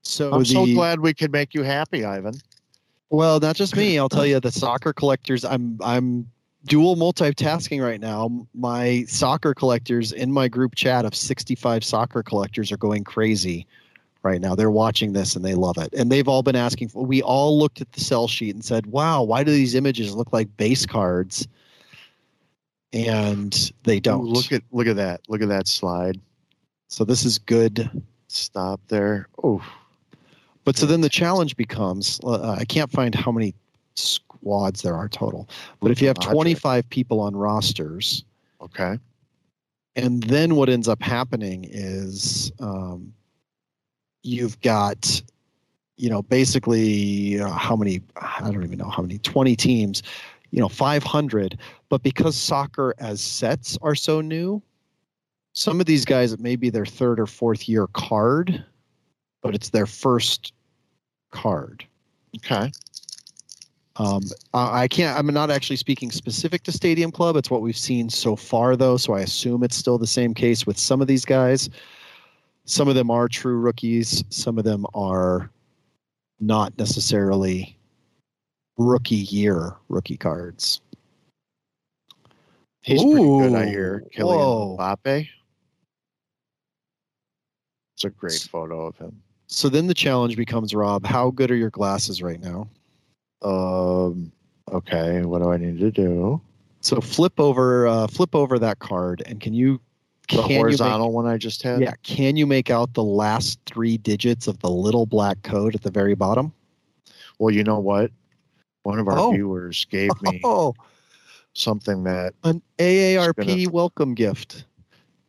So I'm the, so glad we could make you happy, Ivan. Well, not just me. I'll tell you, the soccer collectors. I'm I'm dual multitasking right now. My soccer collectors in my group chat of 65 soccer collectors are going crazy right now. They're watching this and they love it. And they've all been asking. For, we all looked at the sell sheet and said, "Wow, why do these images look like base cards?" And they don't. Ooh, look at look at that. Look at that slide. so this is good. Stop there. Oh, But so then the challenge becomes uh, I can't find how many squads there are total. But if you have 25 people on rosters, okay. and then what ends up happening is um, you've got, you know, basically uh, how many, I don't even know how many, 20 teams, you know, 500. But because soccer as sets are so new, some of these guys, it may be their third or fourth year card, but it's their first card. Okay. Um, I can't. I'm not actually speaking specific to Stadium Club. It's what we've seen so far, though. So I assume it's still the same case with some of these guys. Some of them are true rookies. Some of them are not necessarily rookie year rookie cards. He's pretty good, I Ooh, hear. whoa. Kylian Mbappe. It's a great photo of him. So then the challenge becomes, Rob, how good are your glasses right now? Um. Okay. What do I need to do? So flip over, uh, flip over that card, and can you? The can you make- horizontal one I just had. Yeah. Can you make out the last three digits of the little black code at the very bottom? Well, you know what? One of our Oh. viewers gave me Oh, something that. an AARP gonna- welcome gift.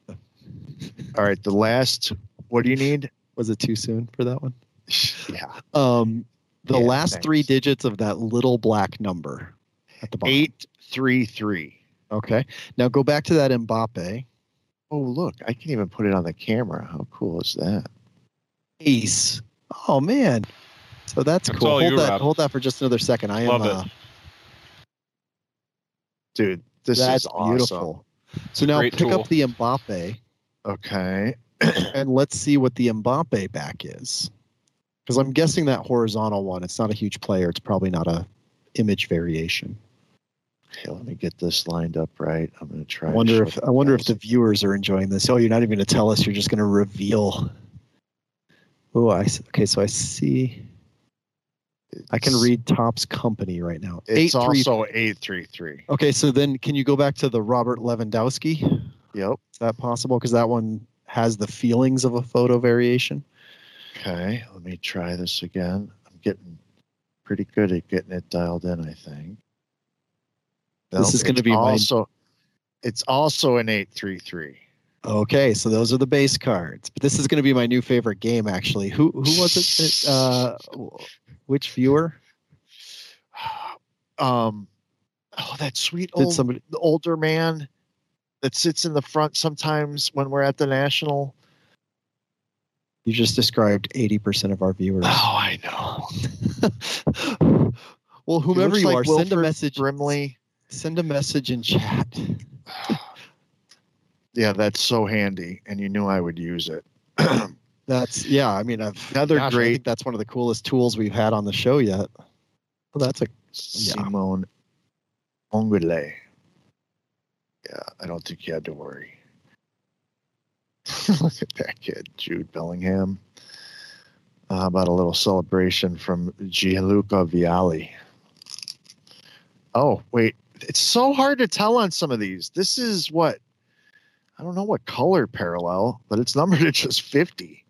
All right. The last. What do you need? Was it too soon for that one? Yeah. Um, the Yeah, last thanks. three digits of that little black number at the bottom. Eight three three. Okay. Now go back to that Mbappe. Oh, look! I can even put it on the camera. How cool is that? Ace. Oh man. So that's, That's cool. Hold you, that. Rob. Hold that for just another second. I am. Love it. Uh, Dude, this that's is awesome. beautiful. So now Great pick tool. up the Mbappe Okay. and let's see what the Mbappe back is. Because I'm guessing that horizontal one, it's not a huge player. It's probably not a image variation. Okay, let me get this lined up right. I'm gonna try. I wonder if I wonder if the viewers are enjoying this. Oh, you're not even going to tell us. You're just going to reveal. Oh, I okay. So I see. I can read Topps company right now. It's Eight three. also eight three three. Okay, so then can you go back to the Robert Lewandowski? Yep. Is that possible? Because that one has the feelings of a photo variation. Okay. Let me try this again. I'm getting pretty good at getting it dialed in. I think. This is gonna it's be my- also. It's also an eight three three. Okay, so those are the base cards. But this is going to be my new favorite game, actually. Who who was it? That, uh, which viewer Um. Oh, that sweet did old somebody? the older man that sits in the front sometimes when we're at the national. You just described eighty percent of our viewers. Oh, I know. well, whomever you like are, send a message. Brimley. Send a message in chat. Yeah, that's so handy, and you knew I would use it. That's yeah. I mean, I've Another gosh, great- that's one of the coolest tools we've had on the show yet. Well, that's a Yeah. Simone Ongole. Yeah, I don't think you had to worry. Look at that kid, Jude Bellingham. Uh, how about a little celebration from Gianluca Vialli? Oh, wait. It's so hard to tell on some of these. This is what I don't know what color parallel, but it's numbered at just 50.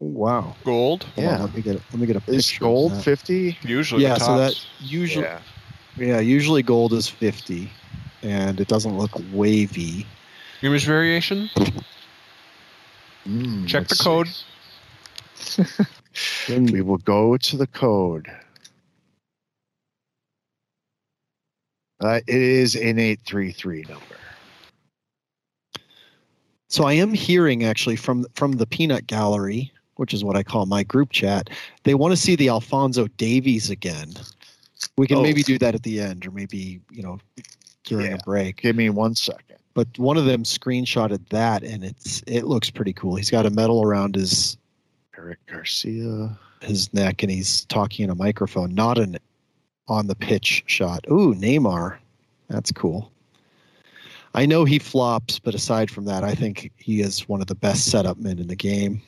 Wow. Gold. Yeah. let me get let me get a picture. Is of gold 50? Usually. Yeah, the so that usually Yeah. yeah, usually gold is 50 and it doesn't look wavy. Image variation. Mm, Check the code. see. We will go to the code. Uh, it is an 833 number. So I am hearing actually from from the Peanut Gallery, which is what I call my group chat. They want to see the Alfonso Davies again. We can Oh. maybe do that at the end, or maybe you know during Yeah. a break. Give me one second. But one of them screenshotted that, and it's it looks pretty cool. He's got a medal around his Eric Garcia. his neck, and he's talking in a microphone, not an on the pitch shot. Ooh, Neymar, that's cool. I know he flops, but aside from that, I think he is one of the best setup men in the game.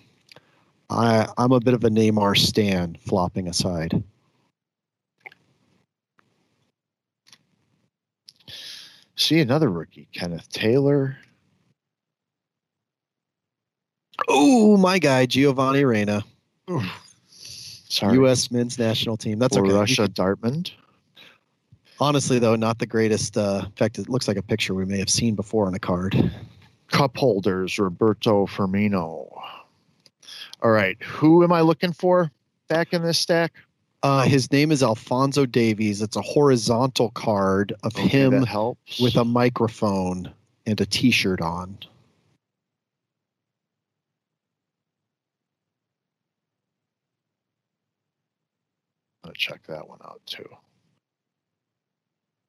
I I'm a bit of a Neymar stan, flopping aside. See another rookie, Kenneth Taylor. Oh, my guy Giovanni Reyna, Sorry. U.S. men's national team. That's for okay. Russia Dortmund. Honestly, though, not the greatest. Uh, in fact, it looks like a picture we may have seen before on a card. Cup holders, Roberto Firmino. All right. Who am I looking for back in this stack? Uh, his name is Alfonso Davies. It's a horizontal card of Okay, him helps. with a microphone and a T-shirt on. I'll check that one out too.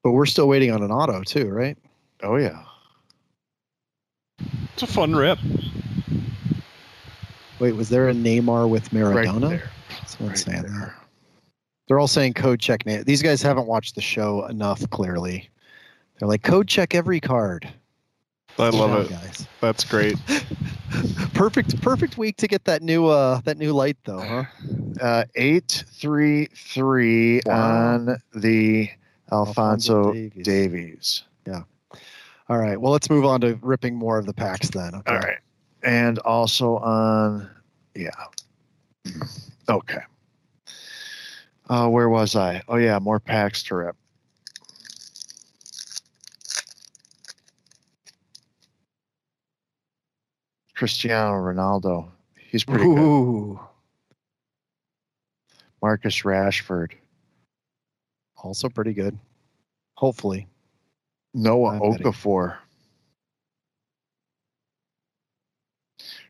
But we're still waiting on an auto too, right? Oh yeah. It's a fun rip. Wait, was there a Neymar with Maradona? Right Maradona? there. Someone's Right saying that. there. They're all saying code check. Na- These guys haven't watched the show enough. Clearly, they're like code check every card. I love job, it. guys. That's great. perfect, perfect week to get that new uh that new light though, huh? Uh, eight three three Wow. on the Alfonso, Alfonso Davies. Davies. All right. Well, let's move on to ripping more of the packs then. Okay. All right. And also on, yeah. Okay. Uh, where was I? Oh, yeah, more packs to rip. Cristiano Ronaldo. He's pretty good. Marcus Rashford. Also pretty good. Hopefully. Noah I'm betting. Okafor.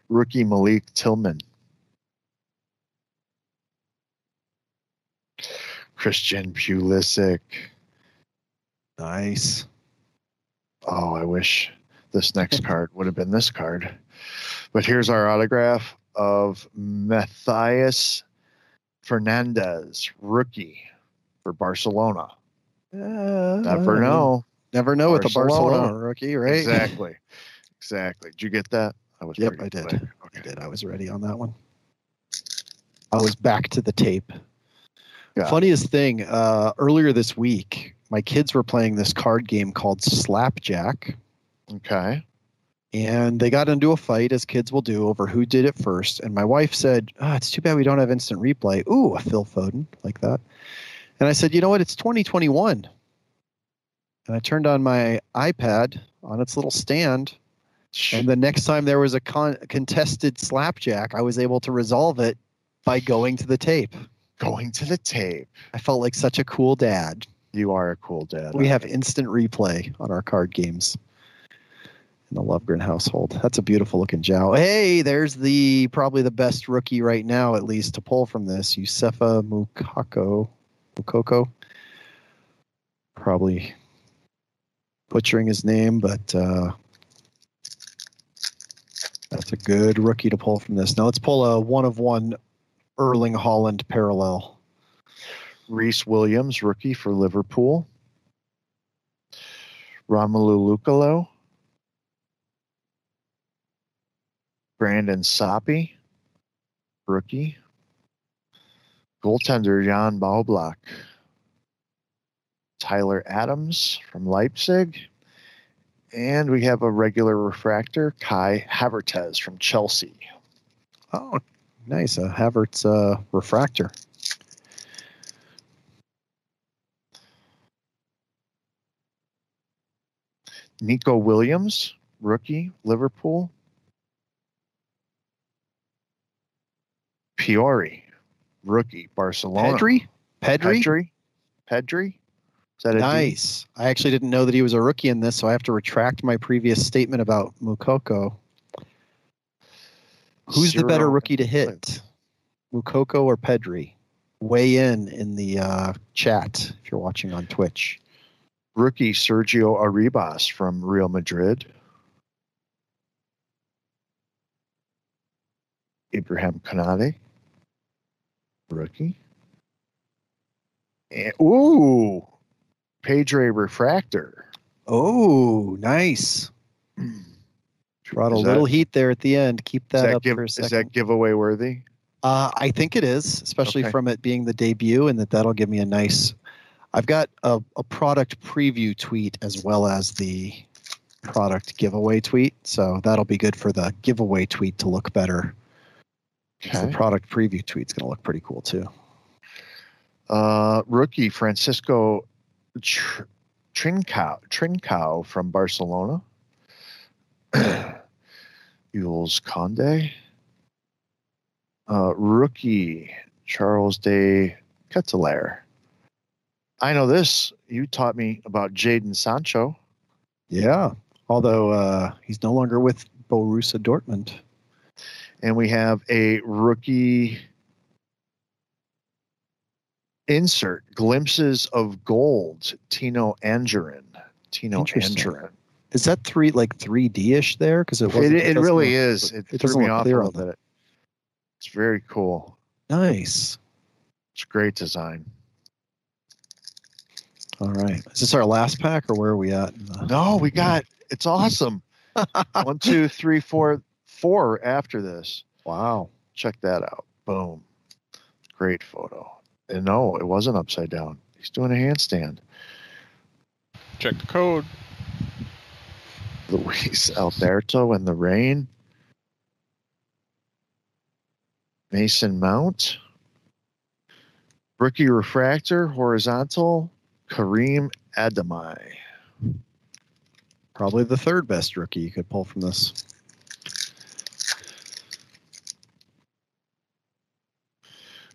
Rookie Malik Tillman. Christian Pulisic. Nice. Oh, I wish this next card would have been this card. But here's our autograph of Matthias Fernandez, rookie for Barcelona. Uh, Never know. Never know with the Barcelona. Rookie, right? Exactly. Exactly. Did you get that? I was Yep, I did. quick. I did. I was ready on that one. I was back to the tape. Funniest thing, uh, earlier this week, my kids were playing this card game called Slapjack, Okay. and they got into a fight, as kids will do, over who did it first. And my wife said, oh, "It's too bad we don't have instant replay." Ooh, a Phil Foden like that. And I said, "You know what? It's 2021." And I turned on my iPad on its little stand, and the next time there was a con- contested slapjack, I was able to resolve it by going to the tape. Going to the tape. I felt like such a cool dad. You are a cool dad. We have instant replay on our card games in the Lovegren household. That's a beautiful looking Jow. Hey, there's the probably the best rookie right now, at least to pull from this. Yusefa Mukako. Moukoko. Probably butchering his name, but uh, that's a good rookie to pull from this. Now let's pull a one of one Erling Haaland parallel. Rhys Williams, rookie for Liverpool. Romelu Lucalo. Brandon Soppy, rookie. Goaltender Jan Baublock. Tyler Adams from Leipzig. And we have a regular refractor, Kai Havertz from Chelsea. Oh, nice. A Havertz uh, refractor. Neco Williams, rookie, Liverpool. Piori, rookie, Barcelona. Pedri? Pedri? Pedri. Pedri. Is that a D? Nice. I actually didn't know that he was a rookie in this, so I have to retract my previous statement about Moukoko. Who's the better rookie to hit? Moukoko or Pedri? Weigh in in the uh, chat if you're watching on Twitch. Rookie Sergio Arribas from Real Madrid. Ibrahim Kanate. Rookie. And, ooh, Pedri Refractor. Oh, nice. Brought a Is little that- heat there at the end. Keep that, that, up give, for a second. is that giveaway worthy? Uh, I think it is, especially Okay. from it being the debut, and that that'll give me a nice. I've got a, a product preview tweet as well as the product giveaway tweet, so that'll be good for the giveaway tweet to look better. 'cause The product preview tweet's going to look pretty cool too. Uh, rookie Francisco Tr- Trincao, Trincao from Barcelona. Jules Kounde. Uh, rookie Charles de Ketelaere. I know this. You taught me about Jadon Sancho. Yeah, although uh, he's no longer with Borussia Dortmund. And we have a rookie insert glimpses of gold Tino Anjorin. Tino. Anjorin. Is that three like three D ish there? Because it It, wasn't- it doesn't really look- is. It, It threw doesn't me look off a clear little on bit. It's very cool. Nice. It's great design. All right. Is this our last pack, or where are we at? the- No, we got it's awesome. One, two, three, four, four after this. Wow. Check that out. Boom. Great photo. And no, it wasn't upside down. He's doing a handstand. Check the code. Luis Alberto in the rain. Mason Mount. Rookie refractor, horizontal. Karim Adeyemi. Probably the third best rookie you could pull from this.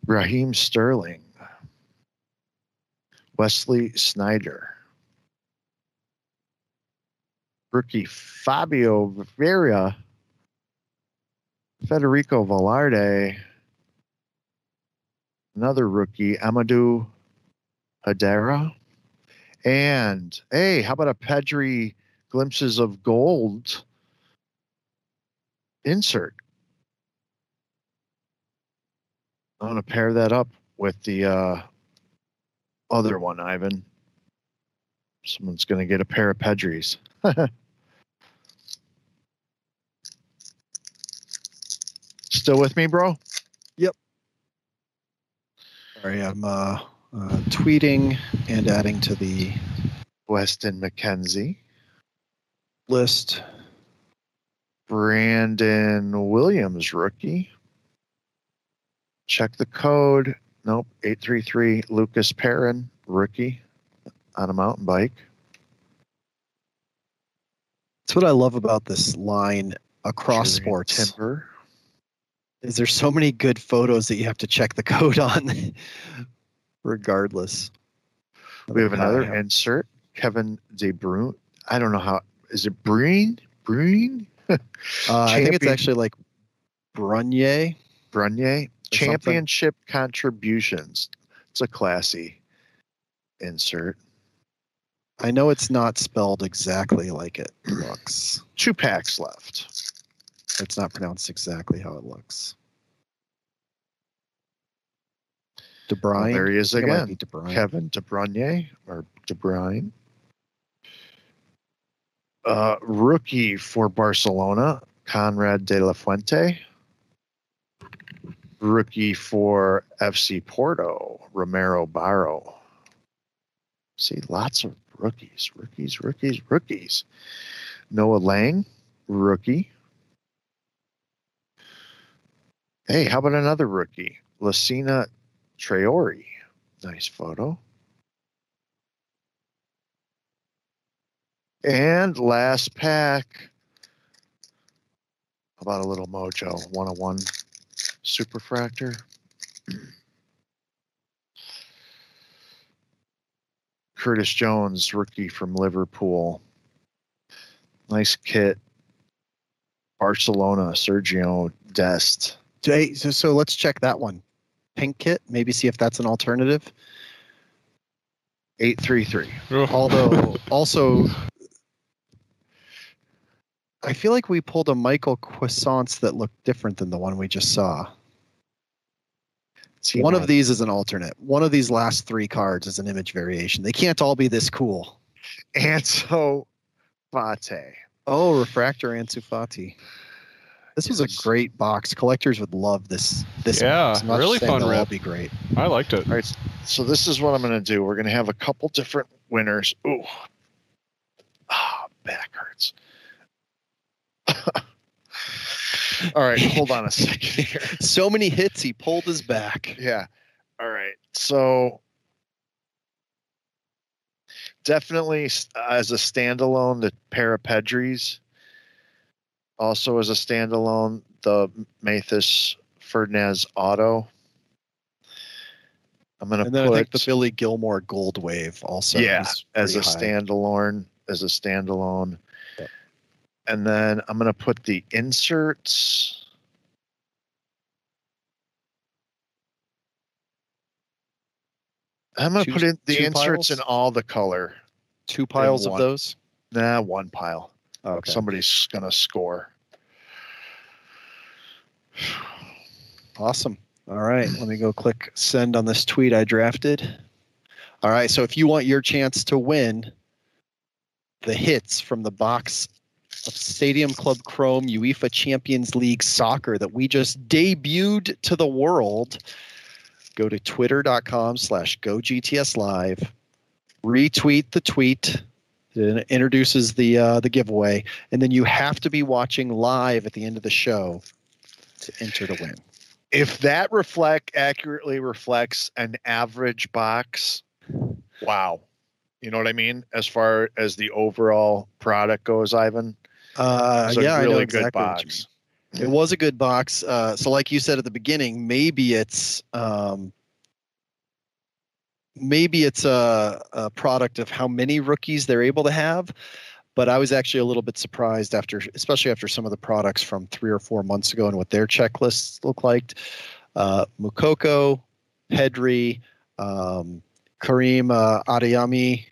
Raheem Sterling. Wesley Sneijder. Rookie Fabio Vieira. Federico Velarde. Another rookie, Amadou Haidara. And hey, how about a Pedri glimpses of gold insert? I'm to pair that up with the uh, other one, Ivan. Someone's to get a pair of Pedris. Still with me, bro? Yep. Sorry, I'm uh, uh, tweeting and adding to the Weston McKennie. list. Brandon Williams, rookie. Check the code. Nope, 833 Lucas Perrin, rookie on a mountain bike. That's what I love about this line across Julian sports. Timber. Is there so many good photos that you have to check the code on, regardless. We have another insert. Kevin De Bruyne. I don't know how. Is it Bruyne? Bruyne? Uh, I think it's actually like Brunier. Brunier. something. Championship contributions. It's a classy insert. I know it's not spelled exactly like it looks. Two packs left. It's not pronounced exactly how it looks. De Well, there he is again. be De Bruyne. Kevin De Bruyne or De Bruyne. Uh, rookie for Barcelona, Konrad De La Fuente. Rookie for FC Porto, Romero Barro. See, lots of rookies, rookies, rookies, rookies. Noah Lang, rookie. Hey, how about another rookie? Lassina Traore. Nice photo. And last pack. How about a little mojo 101 superfractor? Curtis Jones, rookie from Liverpool. Nice kit. Barcelona, Sergio Dest. So, so let's check that one. Pink kit, maybe see if that's an alternative. 833. Ugh. Although, also, I feel like we pulled a Mickael Cuisance that looked different than the one we just saw. See, One of these is an alternate. One of these last three cards is an image variation. They can't all be this cool. Ansu Fati. Oh, Refractor Ansu Fati. This was a great box. Collectors would love this. This Yeah, box. Really fun they'll all be great. I liked it. All right, so this is what I'm going to do. We're going to have a couple different winners. Ooh, ah, back hurts. All right, hold on a second here. So many hits, he pulled his back. Yeah. All right. So definitely s- as a standalone, the Parapedries. Also as a standalone, the Mathis Ferdinand Auto. I'm gonna And then put I think the Billy Gilmour Gold Wave also. Yeah, as a high. standalone as a standalone Yep. and then i'm going to put the inserts i'm going to Two- put in the inserts piles? in all the color Two piles of those. nah one pile Um, okay. somebody's going to score Awesome. All right. Let me go click send on this tweet I drafted. All right. So if you want your chance to win the hits from the box of Stadium Club Chrome UEFA Champions League soccer that we just debuted to the world, go to twitter.com slash go GTS live, retweet the tweet. It introduces the uh, the giveaway, and then you have to be watching live at the end of the show to enter to win. if that reflect accurately reflects an average box wow you know what i mean as far as the overall product goes ivan Uh, it's a yeah, I know really exactly good what you box. It was a good box. Uh, so, like you said at the beginning, maybe it's um, maybe it's a, a product of how many rookies they're able to have. But I was actually a little bit surprised after, especially after some of the products from three or four months ago and what their checklists look like. Uh, Moukoko, Pedri, um, Karim uh, Adeyemi,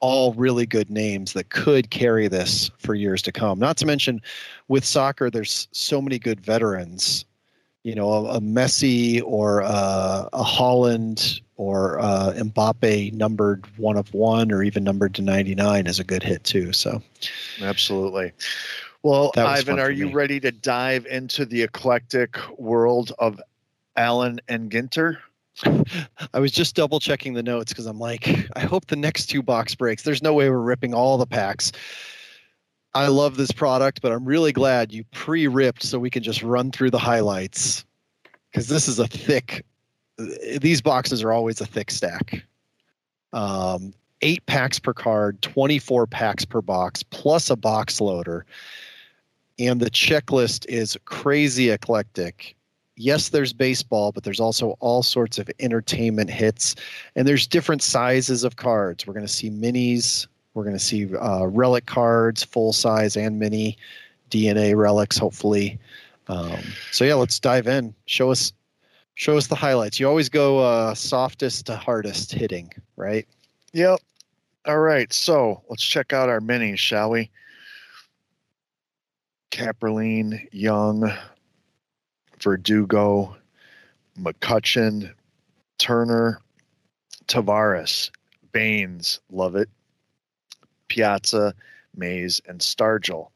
all really good names that could carry this for years to come. Not to mention, with soccer, there's so many good veterans. You know, a, a Messi or uh, a Haaland or uh, Mbappe numbered one of one or even numbered to 99 is a good hit too. So Absolutely. Well, Ivan, are you me. ready to dive into the eclectic world of Allen and Ginter? I was just double checking the notes because I'm like, I hope the next two box breaks. There's no way we're ripping all the packs. I love this product, but I'm really glad you pre ripped so we can just run through the highlights because this is a thick, these boxes are always a thick stack. Um, eight packs per card, 24 packs per box, plus a box loader. And the checklist is crazy eclectic yes, there's baseball, but there's also all sorts of entertainment hits, and there's different sizes of cards. We're going to see minis. We're going to see uh, relic cards, full size and mini, DNA relics, hopefully. Um, so yeah, let's dive in. Show us, show us the highlights. You always go uh, softest to hardest hitting, right? Yep. All right. So let's check out our minis, shall we? Caperline, Young, Verdugo, McCutcheon, Turner, Tavares, Baines, love it. Piazza, Mays, and Stargell.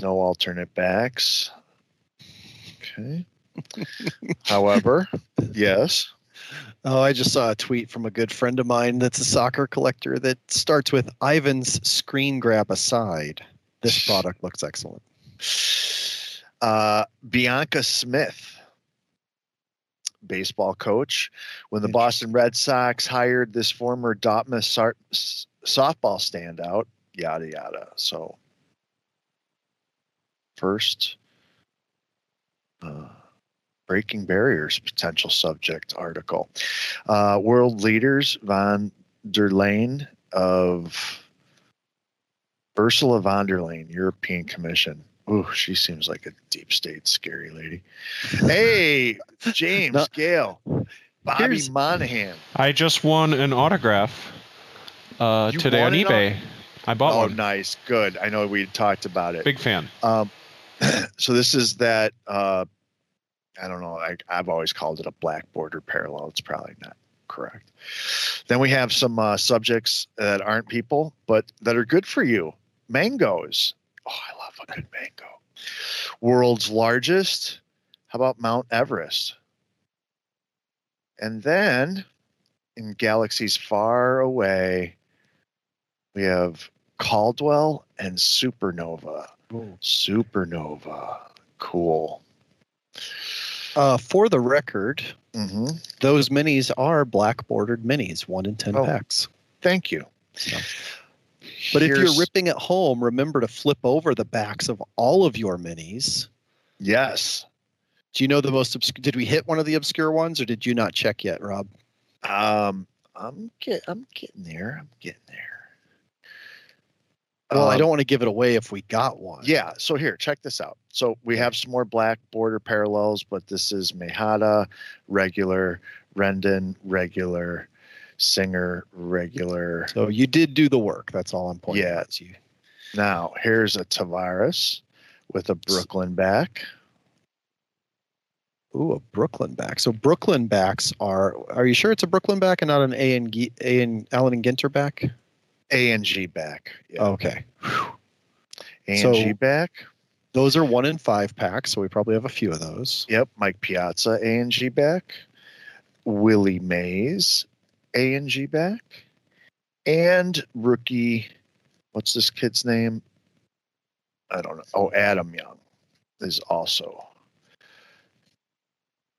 No alternate backs. Okay. However, yes. Oh, I just saw a tweet from a good friend of mine that's a soccer collector that starts with Ivan's screen grab aside. This product looks excellent. Uh, Bianca Smith, baseball coach, when the Boston Red Sox hired this former Dartmouth softball standout, yada yada. So, first, uh, breaking barriers potential subject article. Uh, world leaders von der Leyen of Ursula von der Leyen, European Commission. Ooh, she seems like a deep state scary lady. Hey, James No. Gale, Bobby Here's- Monahan. I just won an autograph uh, today on won an eBay. I bought Oh, one. nice, good. I know we talked about it. Big fan. Um, so this is that. Uh, I don't know. I, I've always called it a black border parallel. It's probably not correct. Then we have some uh, subjects that aren't people, but that are good for you. Mangoes. Oh, I good mango. World's largest. How about Mount Everest? And then in galaxies far away, we have Caldwell and Supernova. Supernova. Cool. Uh, for the record, hmm those minis are black bordered minis, one in 10 Oh. packs. Thank you. So- But if you're ripping at home, remember to flip over the backs of all of your minis. yes, Do you know the most obscure? Did we hit one of the obscure ones or did you not check yet, Rob? um, I'm get, I'm getting there. I'm getting there. Well, I Um, don't want to give it away if we got one. Yeah. So here, check this out. So we have some more black border parallels, but this is Mehata, regular, Rendon, regular, Singer, regular. So you did do the work. That's all I'm pointing Yeah. out. to You. Now here's a Tavares with a Brooklyn back. Ooh, a Brooklyn back. So Brooklyn backs are. Are you sure it's a Brooklyn back and not an A and G, A and Allen and Ginter back? A and G back. Yeah. Okay. A and G back. Those are one in five packs, so we probably have a few of those. Yep, Mike Piazza, A and G back. Willie Mays, A and G back. And rookie, what's this kid's name? I don't know. Oh, Adam Young is also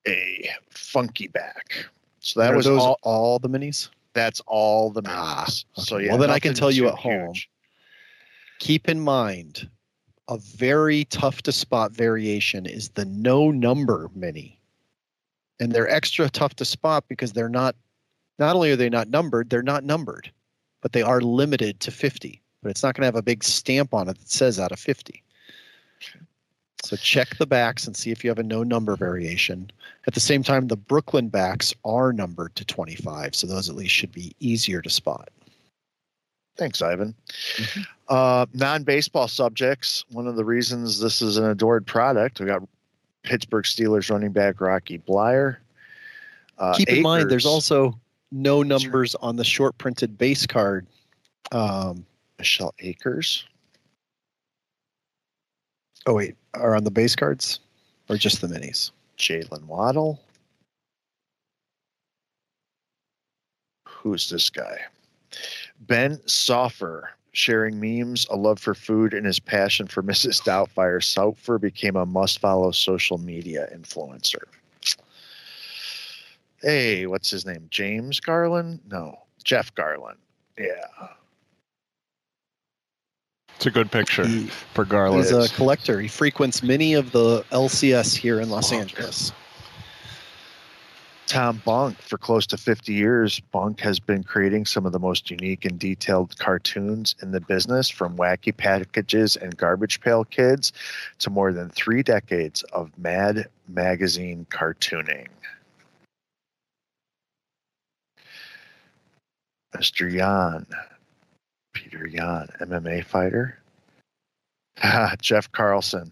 a funky back. So that Are was all. all the minis. That's all the Ah, minis. So yeah. Well, then I can tell you at home. Keep in mind, a very tough to spot variation is the no number mini. And they're extra tough to spot because they're not, not only are they not numbered, they're not numbered, but they are limited to 50. But it's not going to have a big stamp on it that says out of 50. So check the backs and see if you have a no number variation. At the same time, the Brooklyn backs are numbered to 25. So those at least should be easier to spot. Thanks, Ivan. Mhm. Uh, Non baseball subjects. One of the reasons this is an adored product, we got Pittsburgh Steelers running back Rocky Bleier. Uh, keep in mind there's also no numbers on the short printed base card um Michelle Akers. oh wait are on the base cards or just the minis Jaylen Waddle. Who's this guy? Ben Soffer, sharing memes, a love for food, and his passion for Mrs. Doubtfire. Soffer became a must follow social media influencer. Hey, what's his name? James Garland? No, Jeff Garlin. Yeah. It's a good picture he, for Garlin. he's a collector he frequents many of the lcs here in los Oh, angeles Tom Bunk, for close to 50 years, Bunk has been creating some of the most unique and detailed cartoons in the business, from wacky packages and garbage pail kids to more than three decades of Mad Magazine cartooning. Mr. Yan, Peter Yan, MMA fighter. Jeff Carlson,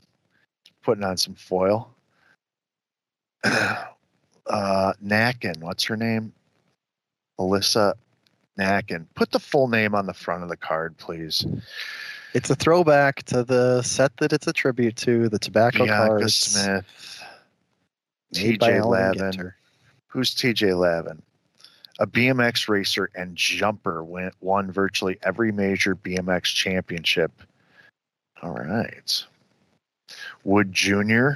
putting on some foil. uh Nacken, what's her name? Melissa Nacken. Put the full name on the front of the card, please. it's a throwback to the set that it's a tribute to the tobacco Bianca cards Smith, TJ Lavin. Who's TJ Lavin? A BMX racer and jumper went, won virtually every major BMX championship. All right. Wood Jr.,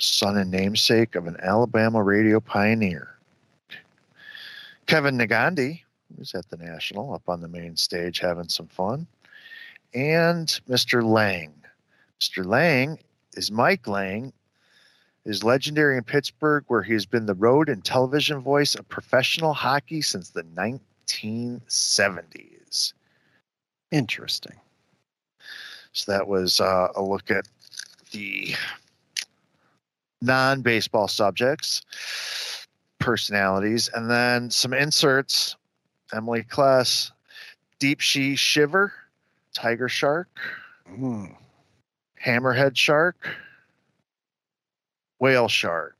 son and namesake of an Alabama radio pioneer. Kevin Negandhi, who's at the National, up on the main stage having some fun. And Mr. Lange. Mr. Lange is Mike Lange, is legendary in Pittsburgh, where he has been the road and television voice of professional hockey since the 1970s. Interesting. So that was uh, a look at the non baseball subjects, personalities, and then some inserts. Emily Kless, Deep Sea Shiver, Tiger Shark, Mm. Hammerhead Shark, Whale Shark,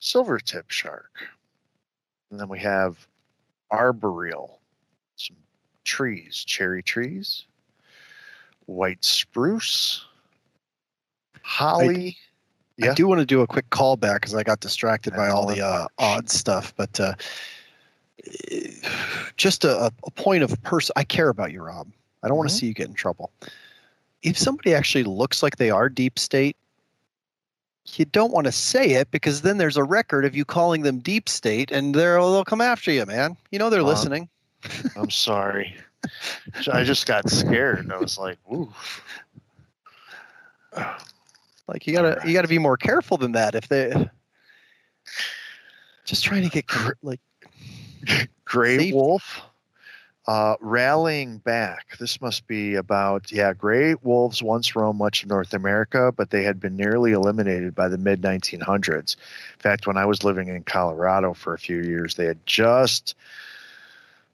Silvertip Shark. And then we have Arboreal, some trees, cherry trees, white spruce, holly. I Yeah. do want to do a quick callback because I got distracted by all the uh, odd stuff. But uh, just a, a point of person, I care about you, Rob. I don't want to see you get in trouble. If somebody actually looks like they are deep state, you don't want to say it because then there's a record of you calling them deep state, and they're, they'll come after you, man. You know they're Uh, listening. I'm sorry. I just got scared. I was like, ooh. Like you gotta Alright. you gotta be more careful than that. If they just trying to get like Gray. Wolf uh, rallying back. This must be about, yeah, gray wolves once roamed much of North America, but they had been nearly eliminated by the mid 1900s. In fact, when I was living in Colorado for a few years, they had just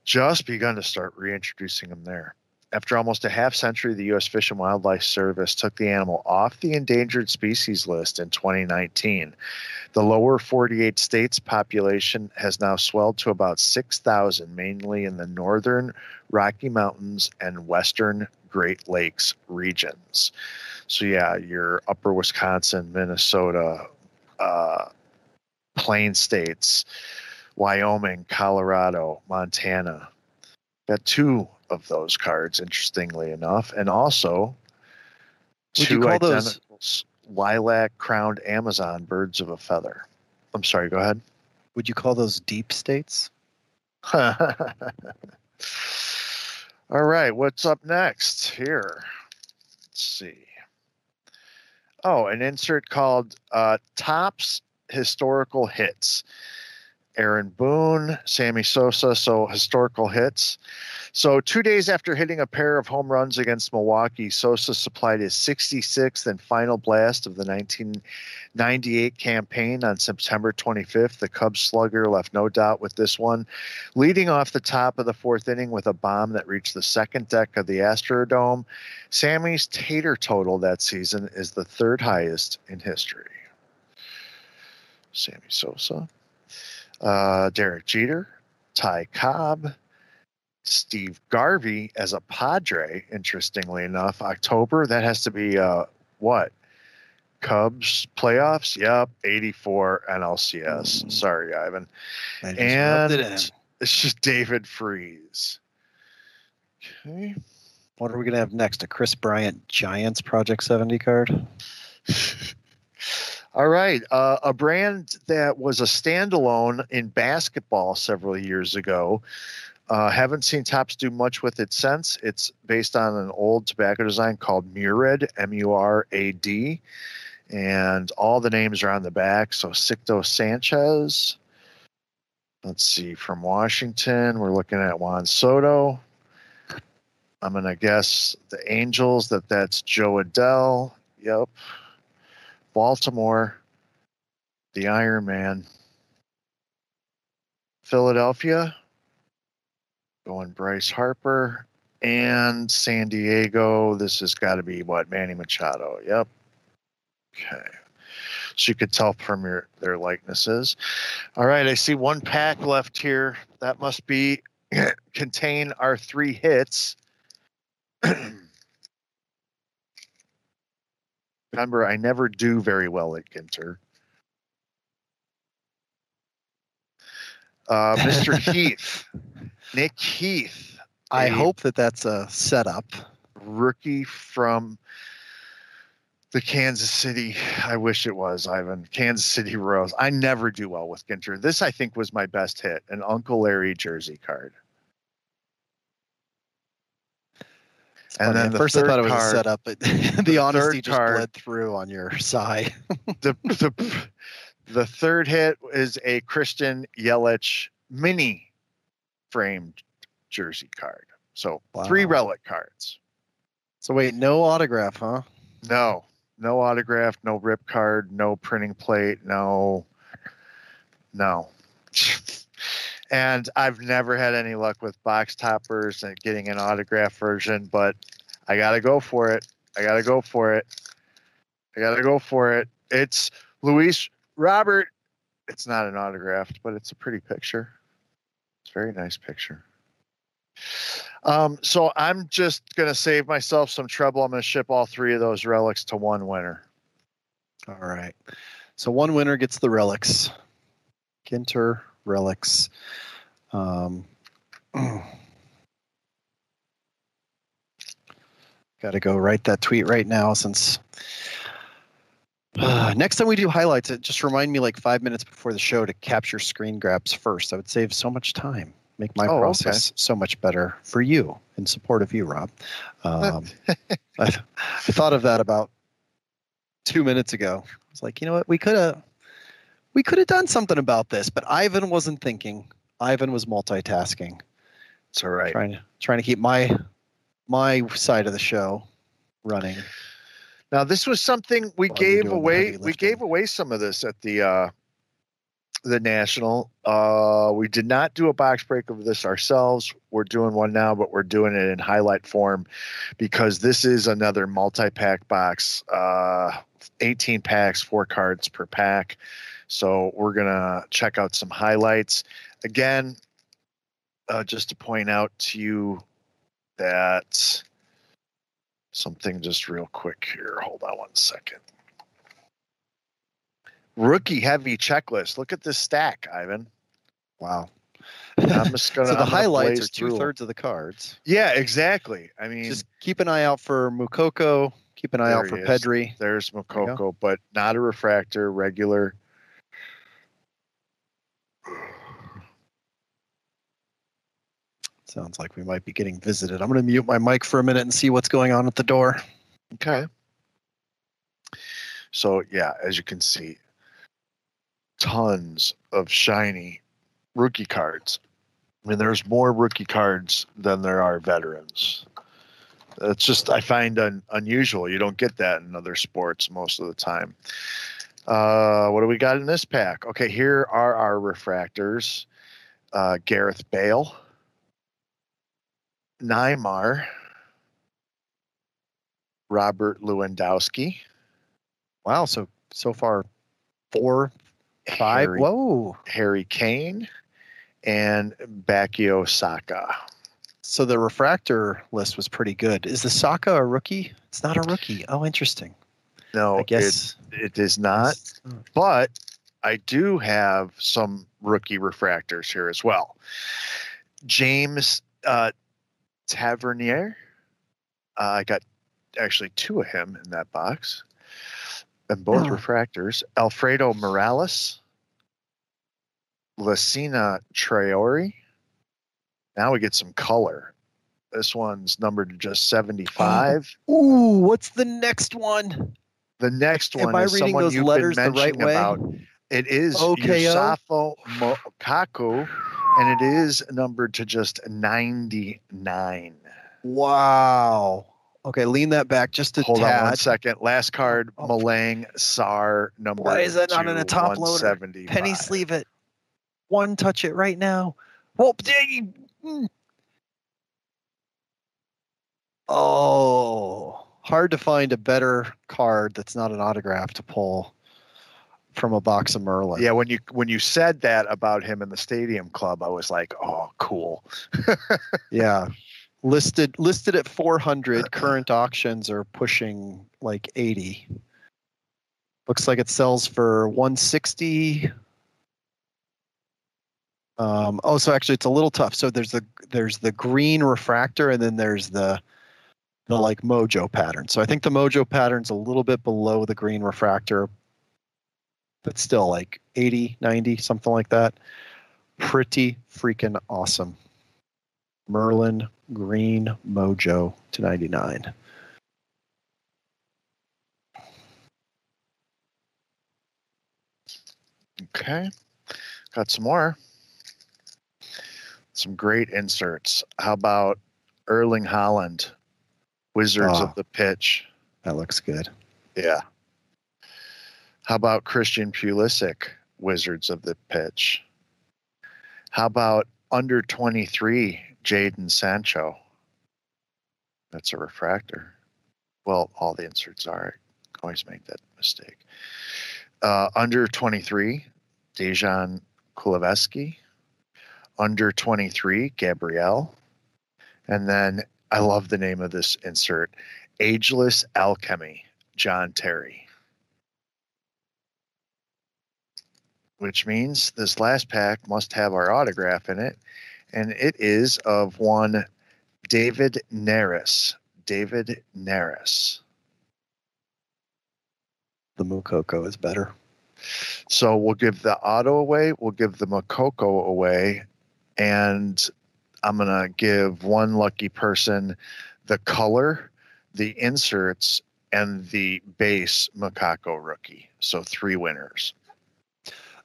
just begun to start reintroducing them there. After almost a half century, the U.S. Fish and Wildlife Service took the animal off the endangered species list in 2019. The lower 48 states population has now swelled to about 6,000, mainly in the northern Rocky Mountains and western Great Lakes regions. So, yeah, your upper Wisconsin, Minnesota, uh, plain states, Wyoming, Colorado, Montana. Got two of those cards, interestingly enough, and also Would you two call those- identical s- lilac-crowned Amazon birds of a feather. I'm sorry. Go ahead. would you call those deep states? All right, what's up next here? Let's see. Oh, an insert called uh, Topps Historical Hits. Aaron Boone, Sammy Sosa, so historical hits. So, two days after hitting a pair of home runs against Milwaukee, Sosa supplied his 66th and final blast of the 1998 campaign on September 25th. The Cubs slugger left no doubt with this one, leading off the top of the fourth inning with a bomb that reached the second deck of the Astrodome. Sammy's tater total that season is the third highest in history. Sammy Sosa, uh, Derek Jeter, Ty Cobb, Steve Garvey as a Padre. Interestingly enough, October that has to be uh, what? Cubs playoffs? Yep, 84 NLCS. Mm. Sorry, Ivan. Rubbed it. And it's just David Freese. Okay. What are we gonna have next? A Kris Bryant Giants Project 70 card? All right. Uh, a brand that was a standalone in basketball several years ago. Uh, haven't seen Topps do much with it since. It's based on an old tobacco design called Murad, M U R A D. And all the names are on the back. So Sixto Sanchez. Let's see. From Washington, we're looking at Juan Soto. I'm going to guess the Angels that that's Jo Adell. Yep. Baltimore, the Iron Man. Philadelphia, going Bryce Harper. And San Diego, this has got to be what? Manny Machado. Yep. Okay. So you could tell from your their likenesses. All right, I see one pack left here. That must be contain our three hits. Remember, I never do very well at Ginter. Uh, Mr. Heath, Nick Heath, I hope that that's a setup. rookie from the Kansas City. I wish it was Ivan. Kansas City Royals. I never do well with Ginter. This, I think, was my best hit an Uncle Larry jersey card. And then At the first I thought it was card- a setup, but the honesty just card- bled through on your side. the the the third hit is a Christian Yelich mini framed jersey card. So three relic cards. So wait, no autograph, huh? No, no autograph, no rip card, no printing plate, no, no. And I've never had any luck with box toppers and getting an autograph version, but I gotta go for it. I gotta go for it. I gotta go for it. It's Luis Robert. It's not an autographed, but it's a pretty picture. It's a very nice picture. Um, so I'm just gonna save myself some trouble. I'm gonna ship all three of those relics to one winner. All right. So one winner gets the relics. Ginter relics. Um, Got to go write that tweet right now since. Uh, next time we do highlights, it just remind me like five minutes before the show to capture screen grabs first. I would save so much time, make my Oh, okay. process so much better for you in support of you, Rob. Um, I, I thought of that about two minutes ago. I was like, you know what, we could have, we could have done something about this, but Ivan wasn't thinking. Ivan was multitasking, It's all right. trying to trying to keep my my side of the show running. Now this was something we While gave away. We gave away some of this at the uh the national. Uh we did not do a box break of this ourselves. We're doing one now, but we're doing it in highlight form because this is another multi-pack box. Uh 18 packs, four cards per pack. So we're gonna check out some highlights. Again, uh, just to point out to you that something just real quick here. Hold on one second. Rookie heavy checklist. Look at this stack, Ivan. Wow. I'm just gonna. so the I'm highlights are two thirds of the cards. Yeah, exactly. I mean, Just keep an eye out for Mukoko. Keep an eye out for. Pedri. there's go. But not a refractor, regular. Sounds like we might be getting visited. I'm going to mute my mic for a minute and see what's going on at the door. Okay. So yeah, as you can see, tons of shiny rookie cards. I mean, there's more rookie cards than there are veterans. It's just I find un, unusual. You don't get that in other sports most of the time. Uh, what do we got in this pack? Okay, here are our refractors: uh, Gareth Bale, Neymar, Robert Lewandowski, Wow. So so far, four, five. Harry, Whoa. Harry Kane, and Bukayo Saka. So the refractor list was pretty good. Is the Saka a rookie? It's not a rookie. Oh, interesting. No, I guess it, it is not. but I do have some rookie refractors here as well. James uh, Tavernier. Uh, I got actually two of him in that box, and both Oh. refractors. Alfredo Morales, Lassina Traore. Now we get some color. This one's numbered to just 75. Ooh, what's the next one? The next one Am I is reading someone those you've letters been the right way? about. It is OKO? Youssoufa Moukoko, and it is numbered to just 99. Wow. Okay, lean that back just a Hold tad. on one second. Last card, Oh. Malang Sarr, number Why is that not in a top loader? Penny sleeve it. One touch it right now. Whoa, dang. Mm. Oh, hard to find a better card that's not an autograph to pull from a box of Merlin. Yeah, when you when you said that about him in the Stadium Club, I was like, oh, cool. Yeah. Listed listed at 400, current auctions are pushing like 80. Looks like it sells for 160. Um, oh, so actually it's a little tough. So there's the there's the green refractor and then there's the the like mojo pattern. So I think the mojo pattern's a little bit below the green refractor, but still like 80, 90, something like that. Pretty freaking awesome. Merlin Green Mojo to 99. Okay. Got some more. Some great inserts. How about Erling Haaland, Wizards Ah. of the Pitch? That looks good. Yeah. How about Christian Pulisic, Wizards of the Pitch? How about under 23, Jadon Sancho? That's a refractor. Well, all the inserts are. I always make that mistake. Uh, under 23, Dejan Kulusevski. Under 23, Gabrielle. And then I love the name of this insert Ageless Alchemy, John Terry. Which means this last pack must have our autograph in it. And it is of one David Neres. David Neres. The Moukoko is better. So we'll give the auto away, we'll give the Moukoko away, and I'm going to give one lucky person the color, the inserts, and the base Moukoko rookie. So three winners.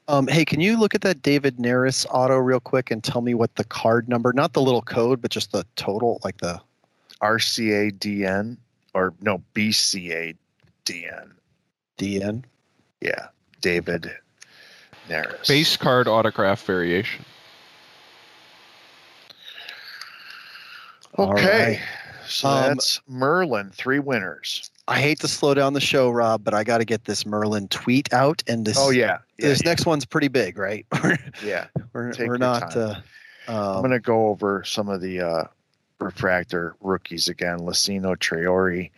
Um, hey, can you look at that David Neres auto real quick and tell me what the card number, not the little code, but just the total, like the RCADN, or no, BCADN. DN? Yeah, David Neris. Base card autograph variation. Okay. right. So Um, that's Merlin, three winners. I hate to slow down the show, Rob, but I got to get this Merlin tweet out. And this, Oh, yeah. yeah this yeah, next one's pretty big, right? yeah. we're, Take we're not. Uh, I'm um, going to go over some of the uh, refractor rookies again. Lassina Traore,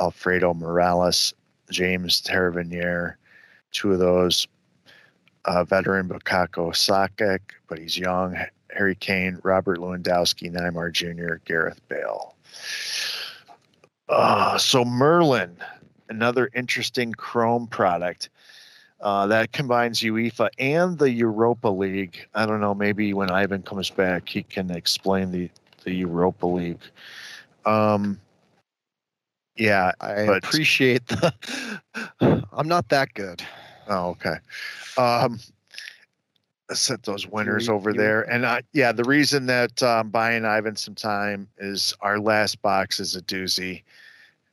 Alfredo Morales, James Tavernier, two of those. Uh, veteran Bukako Sakek, but he's young. Harry Kane, Robert Lewandowski, Neymar Jr., Gareth Bale. Uh, so Merlin, another interesting Chrome product. Uh, that combines UEFA and the Europa League. I don't know. Maybe when Ivan comes back, he can explain the the Europa League. Um, yeah. I but- appreciate the. I'm not that good. Oh, okay. Um, set those winners over there. And I, yeah, the reason that I'm buying Ivan some time is our last box is a doozy.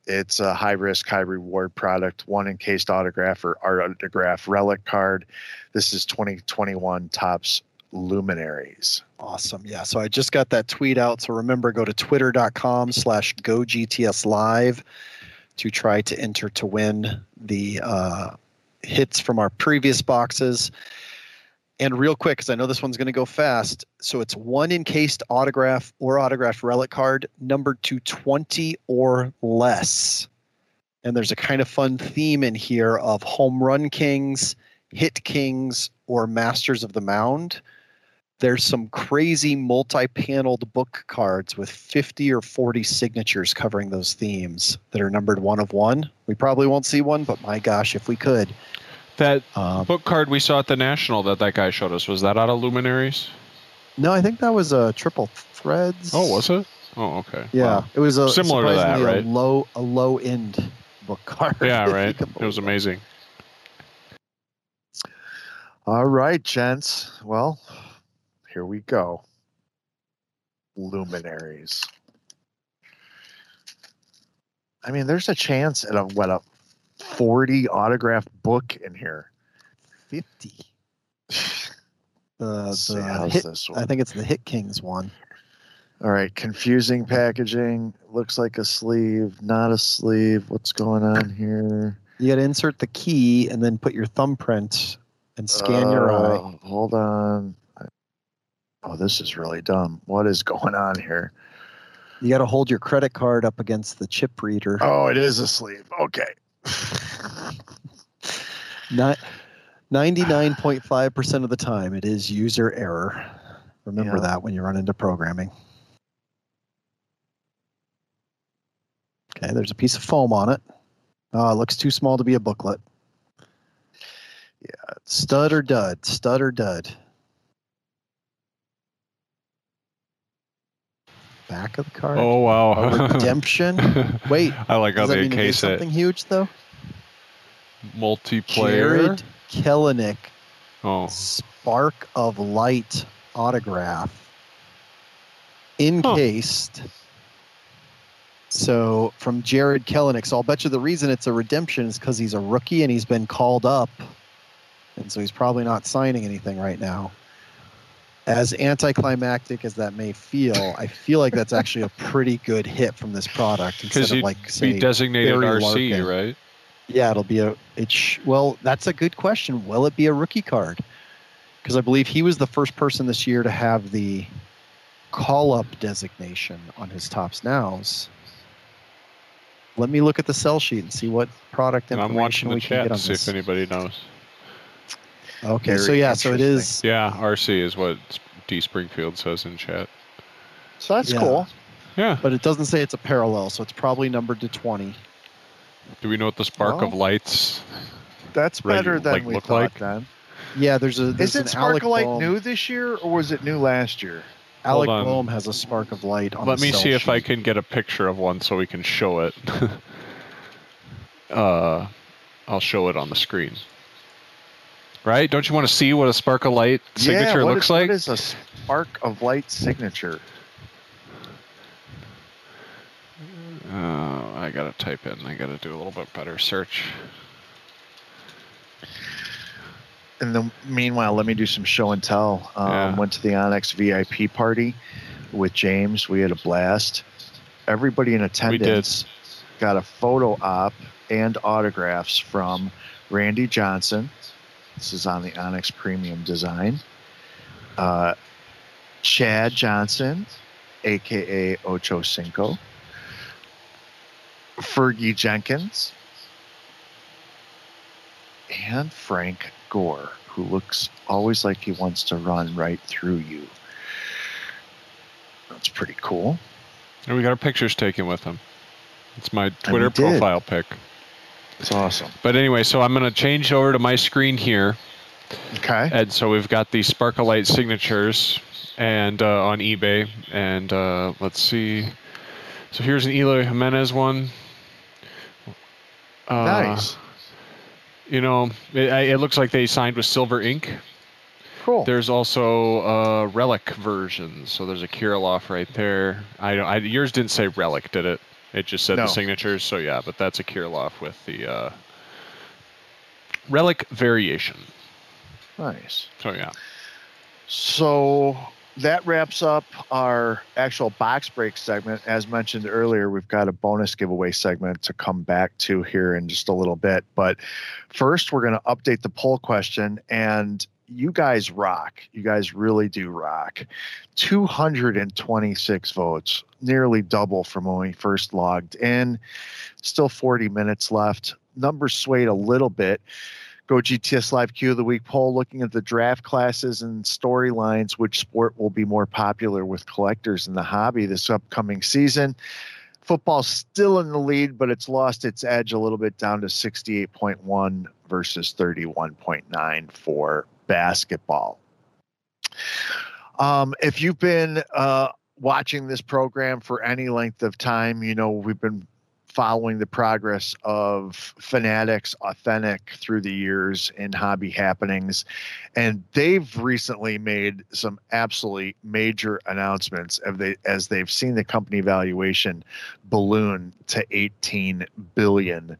It's a high risk, high reward product. One encased autograph or art autograph relic card. This is 2021 Topps Luminaries. Awesome. Yeah. So I just got that tweet out. So remember, go to twitter.com slash go GTS live to try to enter to win the uh, hits from our previous boxes. And real quick, because I know this one's going to go fast. So it's one encased autograph or autographed relic card numbered to 20 or less. And there's a kind of fun theme in here of home run kings, hit kings, or masters of the mound there's some crazy multi-paneled book cards with 50 or 40 signatures covering those themes that are numbered one of one. We probably won't see one, but my gosh, if we could. That Um, book card we saw at the National that that guy showed us was that out of Luminaries? no, I think that was a triple threads. Oh, was it? Oh, okay. Yeah, Wow. it was a Similar to that, right? A low, a low end book card. Yeah, right. It was amazing. All right, gents. Well, here we go. Luminaries. I mean, there's a chance at a what a 40 autographed book in here. 50. The, the hit, I think it's the Hit Kings one. All right, confusing packaging. Looks like a sleeve, not a sleeve. What's going on here? You got to insert the key and then put your thumbprint and scan your eye. Uh, Hold on. Oh, this is really dumb. What is going on here? You got to hold your credit card up against the chip reader. Oh, it is a sleeve. Okay. 99.5% of the time, it is user error. Remember Yeah. that when you run into programming. Okay, there's a piece of foam on it. Oh, it looks too small to be a booklet. Yeah, stud or dud, stud or dud. Back of the card. Oh wow. A redemption. Wait, I like how they mean it is encase it. something huge though? Multiplayer. Jarred Kelenic Oh. Spark of Light autograph encased. So from Jarred Kelenic. So I'll bet you the reason it's a redemption is because he's a rookie and he's been called up. And so he's probably not signing anything right now. As anticlimactic as that may feel, I feel like that's actually a pretty good hit from this product Because of you'd like say, be designated RC, Larkin. right? yeah, it'll be a. It sh- well, that's a good question. Will it be a rookie card? Because I believe he was the first person this year to have the call-up designation on his Topps nows. Let me look at the sell sheet and see what product And I'm watching the we can chat get to on see this. if anybody knows. Okay, so yeah, so it is. Yeah, RC is what D Springfield says in chat. So that's Yeah. cool. Yeah. But it doesn't say it's a parallel, so it's probably numbered to 20. Do we know what the spark of lights? That's Right, better than like, we look thought like? then. Yeah, there's a. There's Is it an Alec Sparklight Bohm- new this year or was it new last year? Alec Hold on. Bohm has a spark of light on the. Let the me sell see if I can get a picture of one so we can show it. uh, I'll show it on the screen. Right? Don't you want to see what a spark of light signature yeah, looks is- like? What is a spark of light signature? Uh, I gotta type in. I gotta do a little bit better search. In the meanwhile, let me do some show and tell. Um, Yeah. Went to the Onyx VIP party with James. We had a blast. Everybody in attendance got a photo op and autographs from Randy Johnson. This is on the Onyx Premium Design. Uh, Chad Johnson, aka Ocho Cinco. Fergie Jenkins. And Frank Gore, who looks always like he wants to run right through you. That's pretty cool. And we got our pictures taken with him. It's my Twitter profile pic. It's awesome. But anyway, so I'm gonna change over to my screen here. Okay. And so we've got the Sparklight signatures and uh, on eBay. And uh, let's see. So here's an Eloy Jimenez one. Uh, nice. You know, it, it looks like they signed with Silver Ink. Cool. There's also uh, relic versions. So there's a Kirilloff right there. I, don't- I yours didn't say relic, did it? It just said No. the signatures. So yeah, but that's a Kirilloff with the uh, relic variation. nice. So yeah. So that wraps up our actual box break segment. As mentioned earlier, we've got a bonus giveaway segment to come back to here in just a little bit. But first, we're going to update the poll question. And you guys rock. You guys really do rock. 226 votes, nearly double from when we first logged in. Still 40 minutes left. Numbers swayed a little bit. Go GTS Live Q of the Week poll looking at the draft classes and storylines, which sport will be more popular with collectors in the hobby this upcoming season. Football's still in the lead, but it's lost its edge a little bit down to 68.1 versus 31.9 for basketball. Um, if you've been uh, watching this program for any length of time, you know we've been following the progress of Fanatics Authentic through the years in hobby happenings. And they've recently made some absolutely major announcements they, as they've seen the company valuation balloon to $18 billion.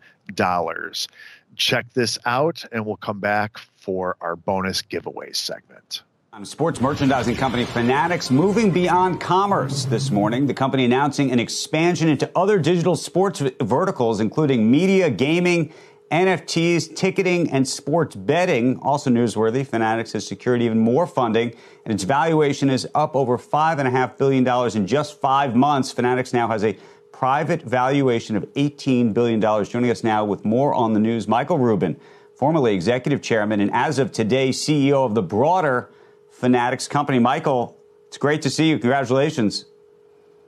Check this out, and we'll come back for our bonus giveaway segment. Sports merchandising company Fanatics moving beyond commerce this morning. The company announcing an expansion into other digital sports verticals, including media, gaming, NFTs, ticketing, and sports betting. Also newsworthy, Fanatics has secured even more funding, and its valuation is up over $5.5 billion in just five months. Fanatics now has a private valuation of $18 billion. Joining us now with more on the news, Michael Rubin formerly executive chairman, and as of today, CEO of the broader Fanatics company. Michael, it's great to see you. Congratulations.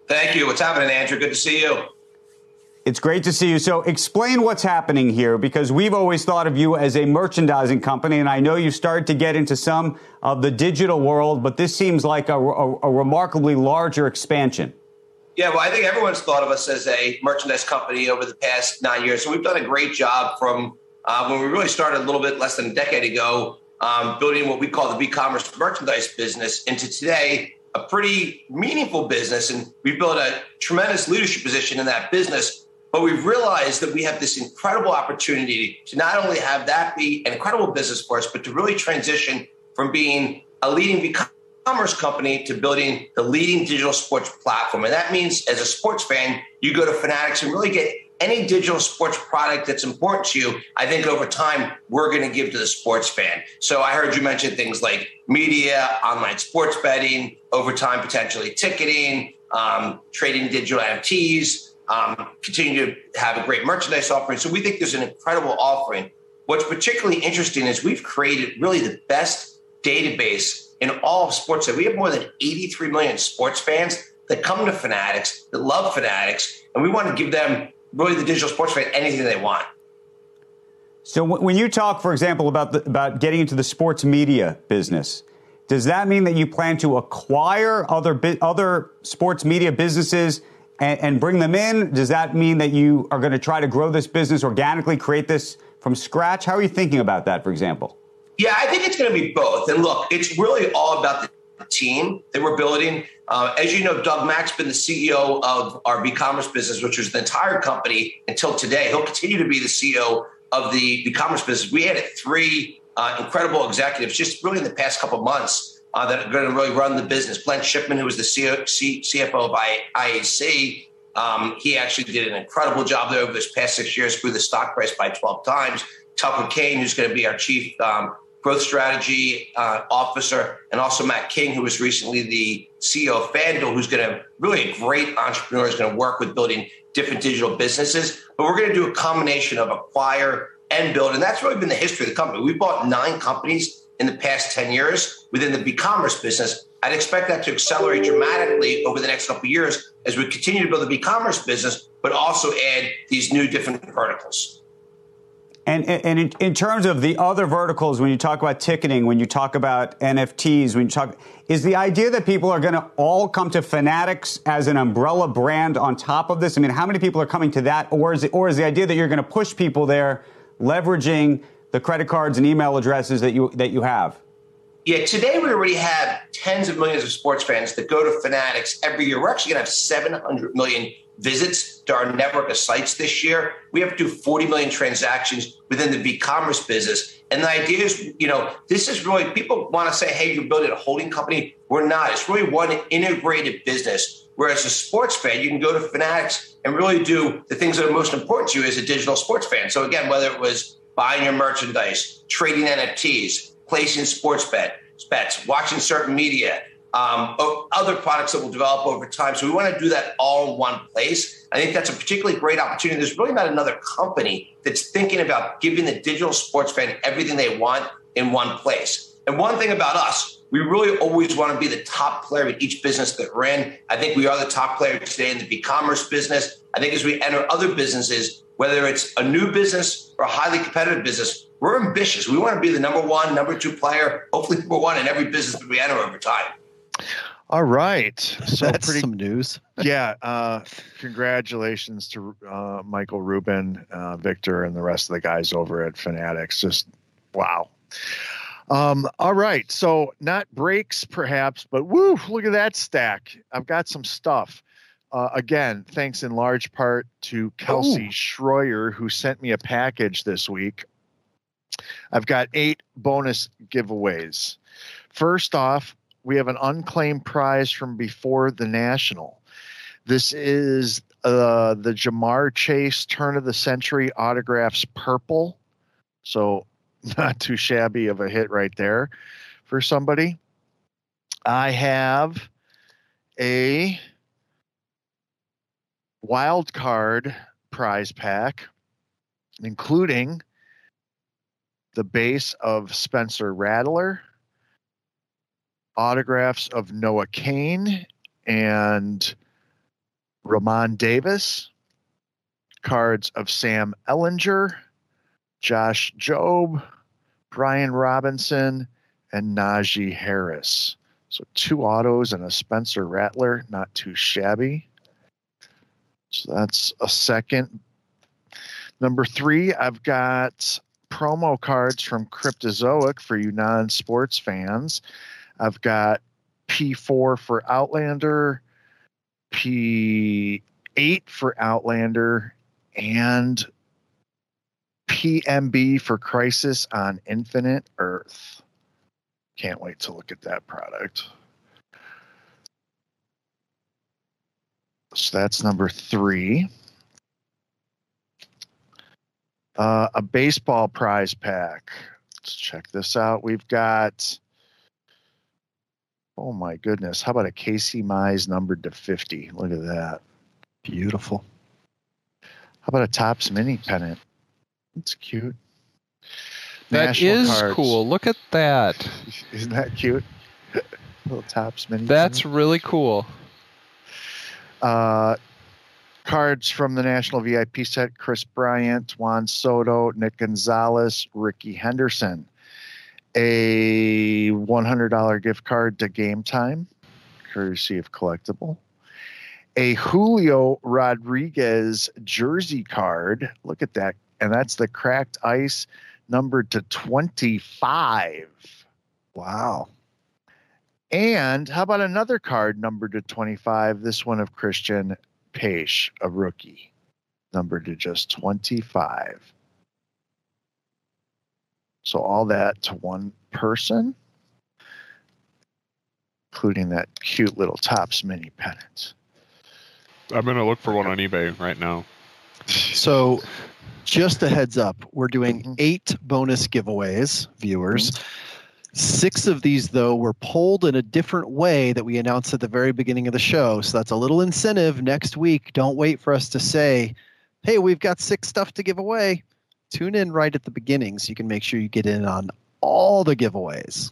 Thank you. What's happening, Andrew? Good to see you. It's great to see you. So, explain what's happening here because we've always thought of you as a merchandising company, and I know you started to get into some of the digital world, but this seems like a, a, a remarkably larger expansion. Yeah, well, I think everyone's thought of us as a merchandise company over the past nine years. So, we've done a great job from uh, when we really started a little bit less than a decade ago, um, building what we call the e-commerce merchandise business into today a pretty meaningful business. And we've built a tremendous leadership position in that business but we've realized that we have this incredible opportunity to not only have that be an incredible business for us, but to really transition from being a leading e-commerce company to building the leading digital sports platform. And that means as a sports fan, you go to Fanatics and really get any digital sports product that's important to you, I think over time we're going to give to the sports fan. So I heard you mention things like media, online sports betting, over time potentially ticketing, um, trading digital NFTs, um, continue to have a great merchandise offering. So we think there's an incredible offering. What's particularly interesting is we've created really the best database in all of sports. We have more than 83 million sports fans that come to Fanatics, that love Fanatics, and we want to give them really the digital sports fan anything they want. So when you talk, for example, about the, about getting into the sports media business, does that mean that you plan to acquire other other sports media businesses and, and bring them in? Does that mean that you are going to try to grow this business organically, create this from scratch? How are you thinking about that, for example? Yeah, I think it's going to be both. And look, it's really all about the team that we're building. Uh, as you know, Doug Mack's been the CEO of our e-commerce business, which was the entire company until today. He'll continue to be the CEO of the e-commerce business. We added three uh, incredible executives just really in the past couple months uh, that are going to really run the business. Glenn Schiffman, who was the CFO of IAC, um, he actually did an incredible job there over this past six years, grew the stock price by 12 times. Tucker Kain, who's going to be our chief um, growth strategy uh, officer, and also Matt King, who was recently the CEO of FanDuel, who's going to really a great entrepreneur, is going to work with building different digital businesses. But we're going to do a combination of acquire and build, and that's really been the history of the company. We bought nine companies in the past 10 years within the e-commerce business. I'd expect that to accelerate dramatically over the next couple of years as we continue to build the e-commerce business, but also add these new different verticals. And, and in, in, terms of the other verticals, when you talk about ticketing, when you talk about NFTs, when you talk, is the idea that people are going to all come to Fanatics as an umbrella brand on top of this? I mean, how many people are coming to that, or is it, or is the idea that you're going to push people there, leveraging the credit cards and email addresses that you that you have? Yeah, today we already have tens of millions of sports fans that go to Fanatics every year. We're actually going to have 700 million visits to our network of sites this year. We have to do 40 million transactions within the e-commerce business. And the idea is, you know, this is really people want to say, hey, you're building a holding company. We're not. It's really one integrated business. Whereas a sports fan, you can go to Fanatics and really do the things that are most important to you as a digital sports fan. So again, whether it was buying your merchandise, trading NFTs, placing sports bet, bets, watching certain media, um, other products that will develop over time. So we want to do that all in one place. I think that's a particularly great opportunity. There's really not another company that's thinking about giving the digital sports fan everything they want in one place. And one thing about us, we really always want to be the top player in each business that we're in. I think we are the top player today in the e-commerce business. I think as we enter other businesses, whether it's a new business or a highly competitive business, we're ambitious. We want to be the number one, number two player, hopefully number one in every business that we enter over time. All right. So That's pretty, some news. yeah. Uh, congratulations to uh, Michael Rubin, uh, Victor, and the rest of the guys over at Fanatics. Just wow. Um, all right. So not breaks, perhaps, but woo, look at that stack. I've got some stuff. Uh, again, thanks in large part to Kelsey oh. Schroyer, who sent me a package this week. I've got eight bonus giveaways. First off, we have an unclaimed prize from before the National. This is uh, the Ja'Marr Chase Turn of the Century Autographs Purple. So, not too shabby of a hit right there for somebody. I have a wild card prize pack, including the base of Spencer Rattler, autographs of Noah Kane and Ramon Davis, cards of Sam Ehlinger, Josh Jobe, Brian Robinson, and Najee Harris. So two autos and a Spencer Rattler, not too shabby. So that's a second. Number three, I've got promo cards from Cryptozoic for you non sports fans. I've got P4 for Outlander, P8 for Outlander, and PMB for Crisis on Infinite Earth. Can't wait to look at that product. So that's number three. Uh, a baseball prize pack. Let's check this out. We've got, oh my goodness, how about a Casey Mize numbered to 50? Look at that. Beautiful. How about a Topps mini pennant? That's cute. That National is cards. cool. Look at that. Isn't that cute? Little Topps mini. That's pennant. really cool. Uh, cards from the National VIP set Kris Bryant, Juan Soto, Nick Gonzalez, Rickey Henderson. A $100 gift card to Game Time, courtesy of Collectable. A Julio Rodriguez jersey card. Look at that. And that's the cracked ice numbered to 25. Wow. And how about another card numbered to 25? This one of Cristian Pache, a rookie, numbered to just 25. So all that to one person, including that cute little Topps mini pennant. I'm gonna look for one on eBay right now. So, just a heads up, we're doing Mhm. eight bonus giveaways, viewers. Six of these, though, were polled in a different way that we announced at the very beginning of the show. So that's a little incentive next week. Don't wait for us to say, hey, we've got six stuff to give away. Tune in right at the beginning so you can make sure you get in on all the giveaways.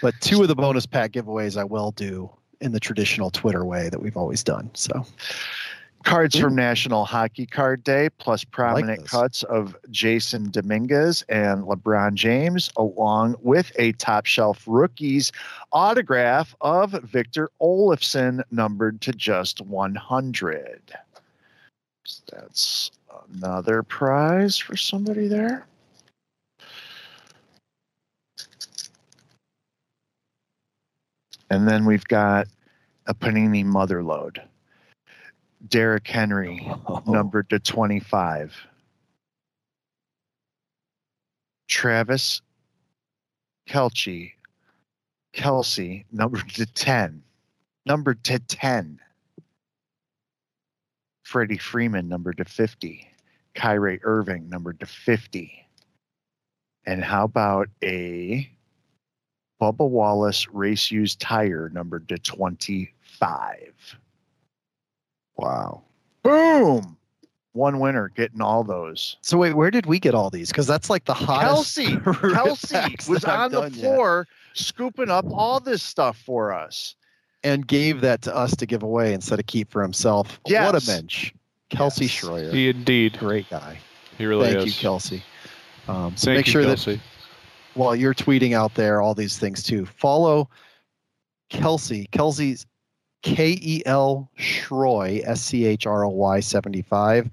But two of the bonus pack giveaways I will do in the traditional Twitter way that we've always done. So Cards from National Hockey Card Day, plus prominent this. cuts of Jasson Dominguez and LeBron James, along with a top shelf rookies autograph of Victor Olofsson, numbered to just 100. That's another prize for somebody there. And then we've got a Panini Motherload. Derrick Henry, numbered to 25. Travis Kelce, Kelsey, numbered to 10. Numbered to 10. Freddie Freeman, numbered to 50. Kyrie Irving, numbered to 50. And how about a Bubba Wallace race used tire, numbered to 25? wow. Boom! One winner getting all those. So wait, where did we get all these? Because that's like the hottest. Kelsey, Kelsey was on the done yet. floor scooping up all this stuff for us. And gave that to us to give away instead of keep for himself. What a mensch, Kelsey Yes. Schroyer, He indeed. great guy. He really is. Thank is. you, Kelsey. Um, so Thank make you, sure Kelsey. that while you're tweeting out there all these things too, follow Kelsey. Kelsey's K E L Schroy, S C H R O Y 75.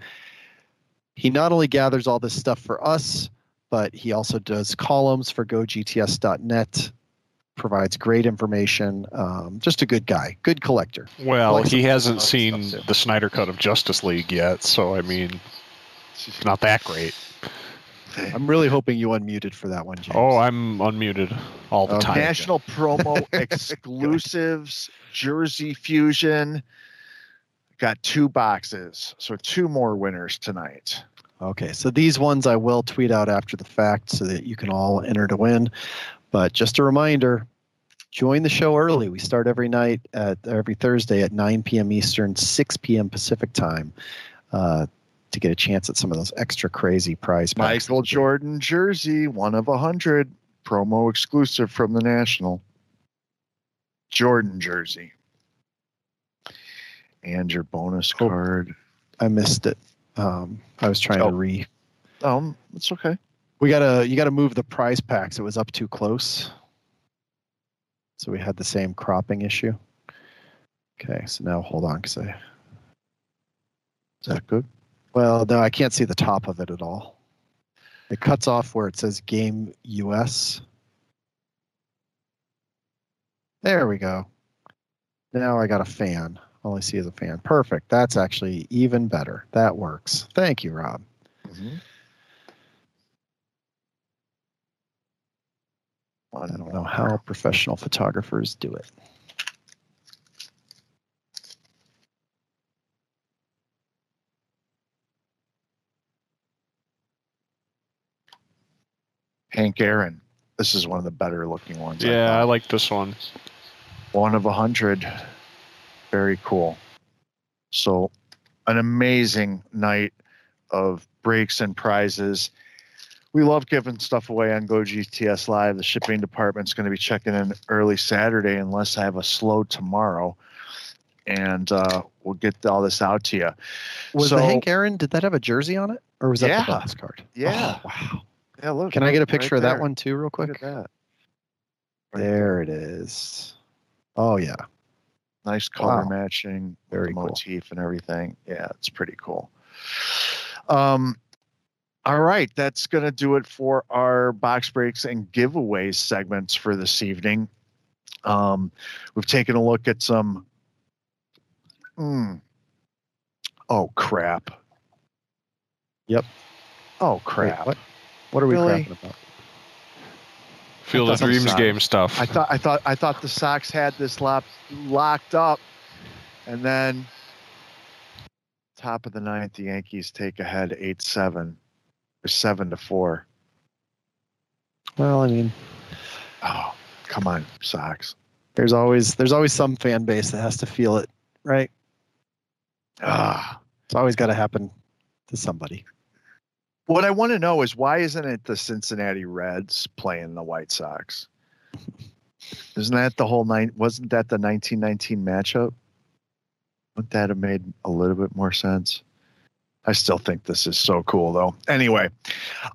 He not only gathers all this stuff for us, but he also does columns for GoGTS.net, provides great information. Um, just a good guy, good collector. Well, Like he hasn't seen the Snyder Cut of Justice League yet, so I mean, it's not that great. I'm really hoping you unmuted for that one, James. Oh, I'm unmuted all the Okay. time. National promo exclusives, Jersey Fusion. Got two boxes, so two more winners tonight. Okay, so these ones I will tweet out after the fact so that you can all enter to win. But just a reminder, join the show early. We start every night at every Thursday at 9 p.m. Eastern, 6 p.m. Pacific time. Uh, to get a chance at some of those extra crazy prize packs. Michael Jordan jersey, one of a hundred, promo exclusive from the National. Jordan jersey. And your bonus Oh. card. I missed it. Um, I was trying Oh. to re. Um, it's okay. We gotta you gotta move the prize packs. It was up too close, so we had the same cropping issue. Okay, so now hold on, because I Is that good? well no I can't see the top of it at all. It cuts off where it says Game US. There we go. Now I got a fan. All I see is a fan. Perfect. That's actually even better. That works. Thank you, Rob. Mm-hmm. I don't know how professional photographers do it. Hank Aaron. This is one of the better looking ones. Yeah, I thought. like this one. one of a hundred. Very cool. So, an amazing night of breaks and prizes. We love giving stuff away on Go GTS Live. The shipping department's going to be checking in early Saturday, unless I have a slow tomorrow, and uh, we'll get all this out to you. Was So- the Hank Aaron? Did that have a jersey on it, or was that Yeah. the box card? Yeah. Oh, wow. Yeah, look. Can I get a right picture of that there. one too, real Look quick? at that. There it is. Oh yeah. nice color Wow. matching Very cool. motif and everything yeah it's pretty cool um all right that's going to do it for our box breaks and giveaways segments for this evening um we've taken a look at some Hmm. oh crap Yep. oh Wait, crap what? What are we Really? crapping about? Field of Dreams so. game stuff. I thought I thought I thought the Sox had this lock, locked up, and then top of the ninth, the Yankees take ahead eight seven, or seven to four. Well, I mean, Oh, come on, Sox. there's always there's always some fan base that has to feel it, right? Ah, It's always got to happen to somebody. what I want to know is why isn't it the Cincinnati Reds playing the White Sox? Isn't that the whole nine? Wasn't that the 1919 matchup? Wouldn't that have made a little bit more sense? I still think this is so cool, though. Anyway,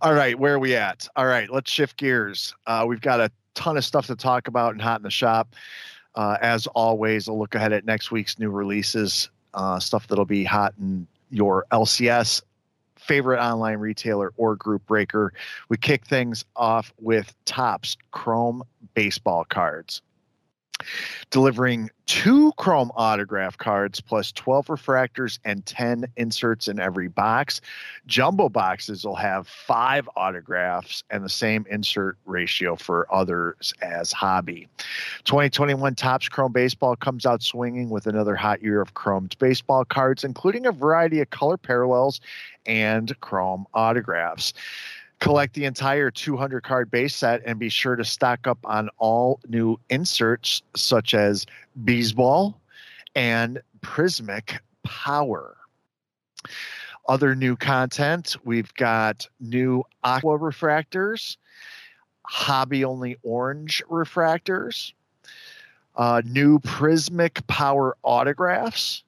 all right, where are we at? All right, let's shift gears. Uh, we've got a ton of stuff to talk about and hot in the shop. Uh, as always, a look ahead at next week's new releases, uh, stuff that'll be hot in your LCS favorite online retailer or group breaker. We kick things off with Topps Chrome baseball cards. Delivering two Chrome autograph cards plus 12 refractors and 10 inserts in every box. Jumbo boxes will have five autographs and the same insert ratio for others as hobby. 2021 Topps Chrome Baseball comes out swinging with another hot year of Chromed baseball cards, including a variety of color parallels and Chrome autographs. Collect the entire 200 card base set and be sure to stock up on all new inserts such as Beisbol and Prismic Power. Other new content we've got new Aqua refractors, hobby only orange refractors, uh, new Prismic Power autographs,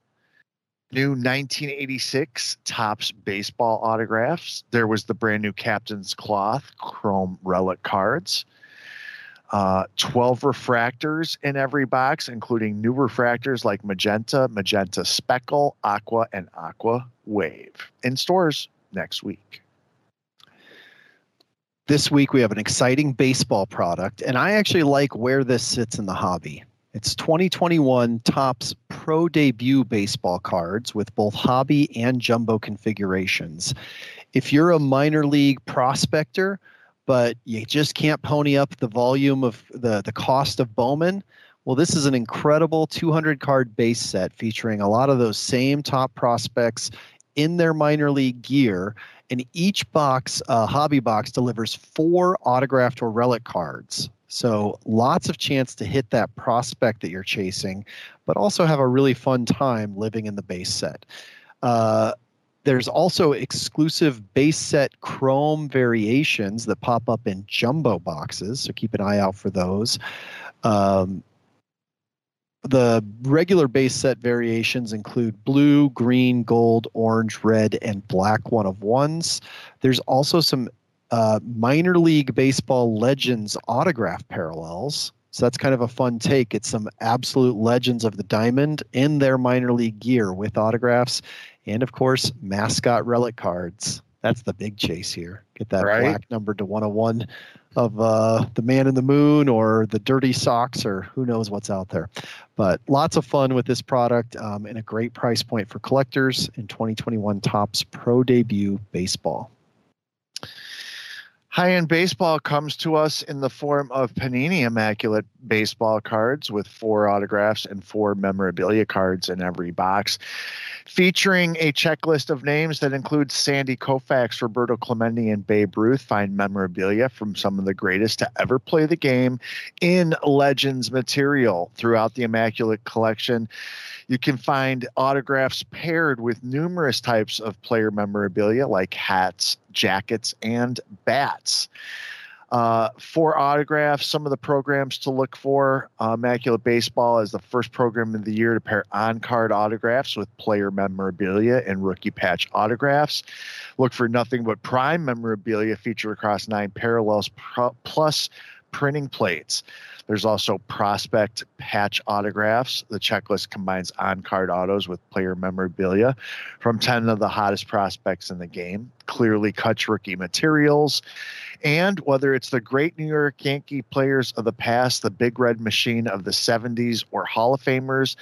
new 1986 Topps baseball autographs. There was the brand new Captain's Cloth Chrome Relic cards. Uh, 12 refractors in every box, including new refractors like Magenta, Magenta Speckle, Aqua, and Aqua Wave. In stores next week. This week we have an exciting baseball product, and I actually like where this sits in the hobby. It's 2021 Topps Pro Debut baseball cards with both hobby and jumbo configurations. If you're a minor league prospector, but you just can't pony up the volume of the, the cost of Bowman, well, this is an incredible 200 card base set featuring a lot of those same top prospects in their minor league gear and each box, uh, hobby box, delivers four autographed or relic cards. So lots of chance to hit that prospect that you're chasing, but also have a really fun time living in the base set. Uh, there's also exclusive base set chrome variations that pop up in jumbo boxes, so keep an eye out for those. Um, the regular base set variations include blue, green, gold, orange, red, and black one of ones. There's also some uh, minor league baseball legends autograph parallels. So that's kind of a fun take. It's some absolute legends of the diamond in their minor league gear with autographs and of course mascot relic cards. That's the big chase here. Get that Right. black number to 101 of uh, the man in the moon or the dirty socks or who knows what's out there. But lots of fun with this product um, and a great price point for collectors in 2021 Topps Pro Debut Baseball. High end baseball comes to us in the form of Panini Immaculate baseball cards with four autographs and four memorabilia cards in every box, featuring a checklist of names that includes Sandy Koufax, Roberto Clemente, and Babe Ruth. Find memorabilia from some of the greatest to ever play the game in Legends material throughout the Immaculate collection. You can find autographs paired with numerous types of player memorabilia like hats, jackets, and bats. Uh, for autographs, some of the programs to look for uh, Immaculate Baseball is the first program of the year to pair on card autographs with player memorabilia and rookie patch autographs. Look for nothing but prime memorabilia featured across nine parallels plus printing plates. There's also prospect patch autographs. The checklist combines on card autos with player memorabilia from 10 of the hottest prospects in the game, clearly cut rookie materials. And whether it's the great New York Yankee players of the past, the big red machine of the 70s, or Hall of Famers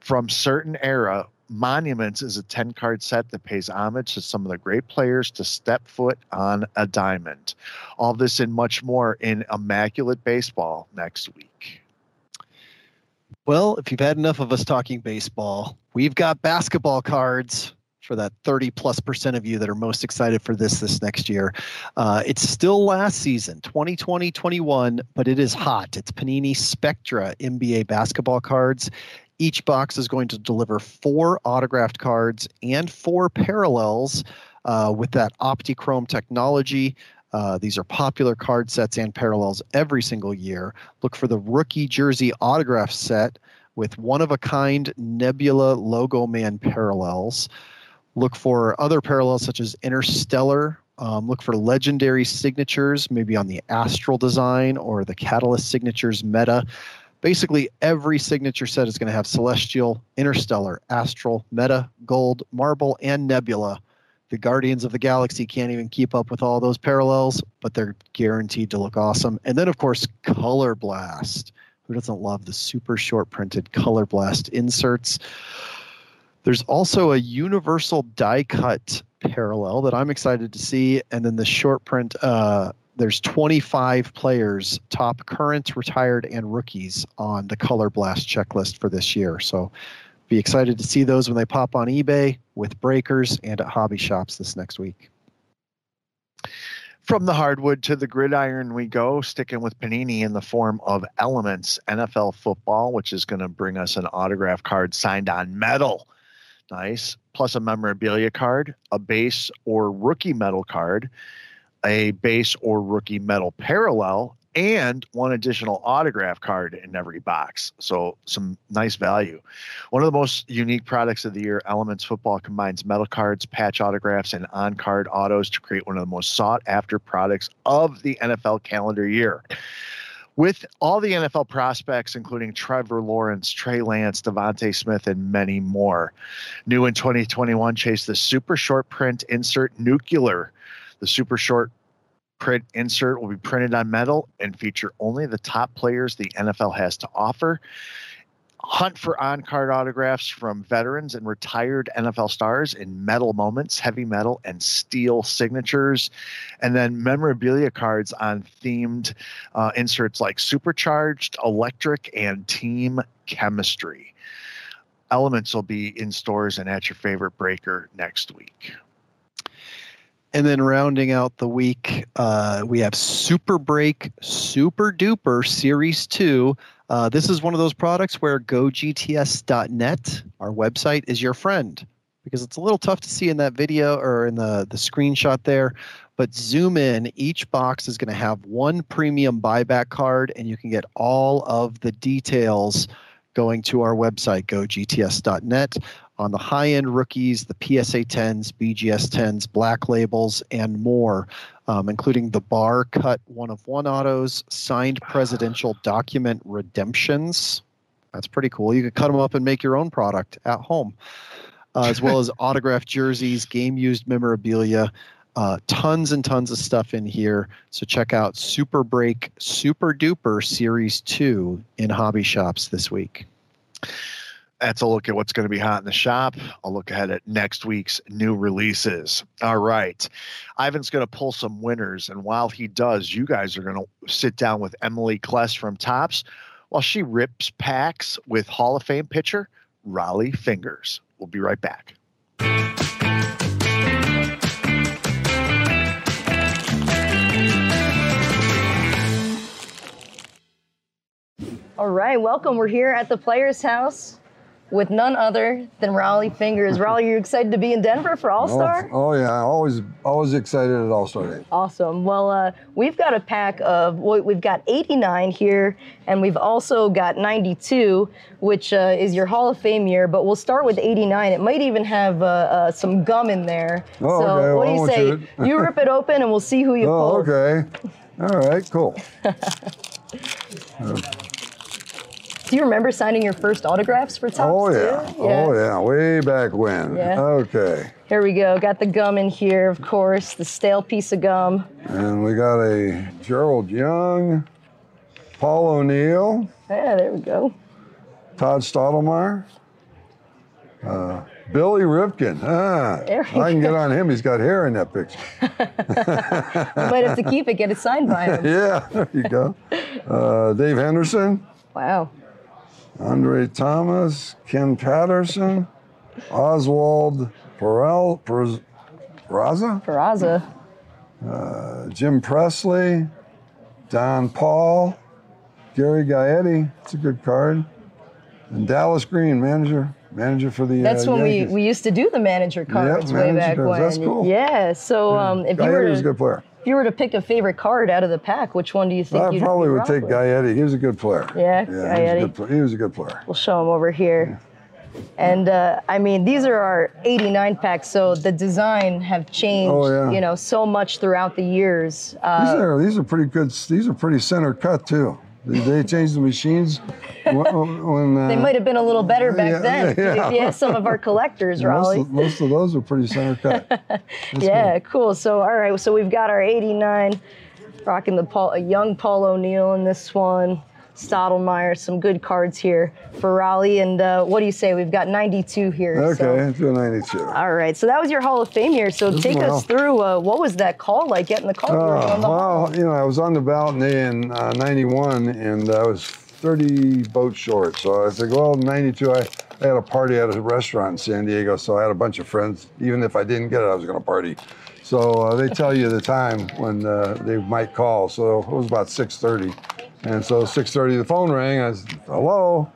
from certain era, Monuments is a 10 card set that pays homage to some of the great players to step foot on a diamond. All this and much more in Immaculate Baseball next week. Well, if you've had enough of us talking baseball, we've got basketball cards for that 30 plus percent of you that are most excited for this this next year. Uh, it's still last season, 2020 21, but it is hot. It's Panini Spectra NBA basketball cards. Each box is going to deliver four autographed cards and four parallels uh, with that OptiChrome technology. Uh, these are popular card sets and parallels every single year. Look for the rookie jersey autograph set with one of a kind Nebula logo man parallels. Look for other parallels such as Interstellar. Um, look for legendary signatures, maybe on the Astral design or the Catalyst signatures meta. Basically, every signature set is going to have Celestial, Interstellar, Astral, Meta, Gold, Marble, and Nebula. The Guardians of the Galaxy can't even keep up with all those parallels, but they're guaranteed to look awesome. And then, of course, Color Blast. Who doesn't love the super short printed Color Blast inserts? There's also a universal die cut parallel that I'm excited to see. And then the short print, uh, there's 25 players, top current, retired, and rookies on the Color Blast checklist for this year. So be excited to see those when they pop on eBay with breakers and at hobby shops this next week. From the hardwood to the gridiron, we go, sticking with Panini in the form of Elements NFL football, which is going to bring us an autograph card signed on metal. Nice. Plus a memorabilia card, a base or rookie metal card, a base or rookie metal parallel, and one additional autograph card in every box. So some nice value. One of the most unique products of the year, Elements Football combines metal cards, patch autographs, and on-card autos to create one of the most sought-after products of the NFL calendar year. With all the NFL prospects, including Trevor Lawrence, Trey Lance, DeVonta Smith, and many more. New in 2021, chase the super short print insert nuclear. The super short print insert will be printed on metal and feature only the top players the NFL has to offer. Hunt for on card autographs from veterans and retired NFL stars in metal moments, heavy metal, and steel signatures. And then memorabilia cards on themed uh, inserts like Supercharged, Electric, and Team Chemistry. Elements will be in stores and at your favorite breaker next week. And then rounding out the week, uh, we have Super Break Super Duper Series 2. Uh, this is one of those products where GoGTS.net, our website, is your friend. because it's a little tough to see in that video or in the the screenshot there. But zoom in. Each box is going to have one premium buyback card, and you can get all of the details going to our website, gogts.net, on the high end rookies, the PSA 10s, BGS 10s, black labels, and more, um, including the bar cut one of one autos, signed presidential document redemptions. That's pretty cool. You could cut them up and make your own product at home, uh, as well as autographed jerseys, game used memorabilia. Uh, tons and tons of stuff in here. So check out Super Break Super Duper Series 2 in hobby shops this week. That's a look at what's going to be hot in the shop. I'll look ahead at next week's new releases. All right. Ivan's going to pull some winners. And while he does, you guys are going to sit down with Emily Kless from Topps while she rips packs with Hall of Fame pitcher Rollie Fingers. We'll be right back. All right, welcome. We're here at the Players House with none other than Rollie Fingers. Rollie, you're excited to be in Denver for All Star? Oh, oh, yeah, always always excited at All Star Day. Awesome. Well, uh, we've got a pack of well, we've got 89 here, and we've also got 92, which uh, is your Hall of Fame year. But we'll start with 89. It might even have uh, uh some gum in there. Oh, so okay. what do you say? you rip it open, and we'll see who you Oh, pull. okay. All right, cool. Do you remember signing your first autographs for Topps Oh yeah. too? Oh yeah. Way back when. Yeah. Okay. Here we go. Got the gum in here, of course, the stale piece of gum. And we got a Gerald Young, Paul O'Neill, Yeah, there we go. Todd Stottlemyre, uh, Billy Ripken. Ah, I can go. get on him. He's got hair in that picture. You might have to keep it, get it signed by him. Yeah, there you go. Uh, Dave Henderson, Wow. Andre Thomas, Ken Patterson, Oswald Perel, Peraza, Peraza. uh, Jim Presley, Don Paul, Gary Gaetti. It's a good card. And Dallas Green, manager, manager for the. That's uh, when we, Yankees. we used to do the manager cards way manager back cards. when. That's cool. Yeah. So um, if you were a good player. If you were to pick a favorite card out of the pack, which one do you think I you'd probably would take with? Gaetti. He was a good player. Yeah, yeah, he was, a good, he was a good player. We'll show him over here. And uh, I mean, these are our 89 packs, so the design have changed, Oh, yeah. you know, so much throughout the years. These Uh, are these are pretty good. These are pretty center cut too. They, they changed the machines when, when uh, they might have been a little better back yeah, then. yeah. If you ask some of our collectors, most Rollie. of, most of those are pretty center cut. Yeah, good. cool. So, all right. So we've got our 89, rocking the Paul, a young Paul O'Neill in this one. Stottlemyre, some good cards here for Rollie. And uh, what do you say? We've got 92 here. Okay, So. let's do a 92. All right. So that was your Hall of Fame year. So take well. us through uh, what was that call like getting the call? Uh, on the Hall? well, you know, I was on the ballot in uh, 91 and I was 30 votes short. So I said, well, 92, I, I had a party at a restaurant in San Diego. So I had a bunch of friends. Even if I didn't get it, I was going to party. So uh, they tell you the time when uh, they might call. So it was about 6:30, and so 6:30 the phone rang. I said, "Hello,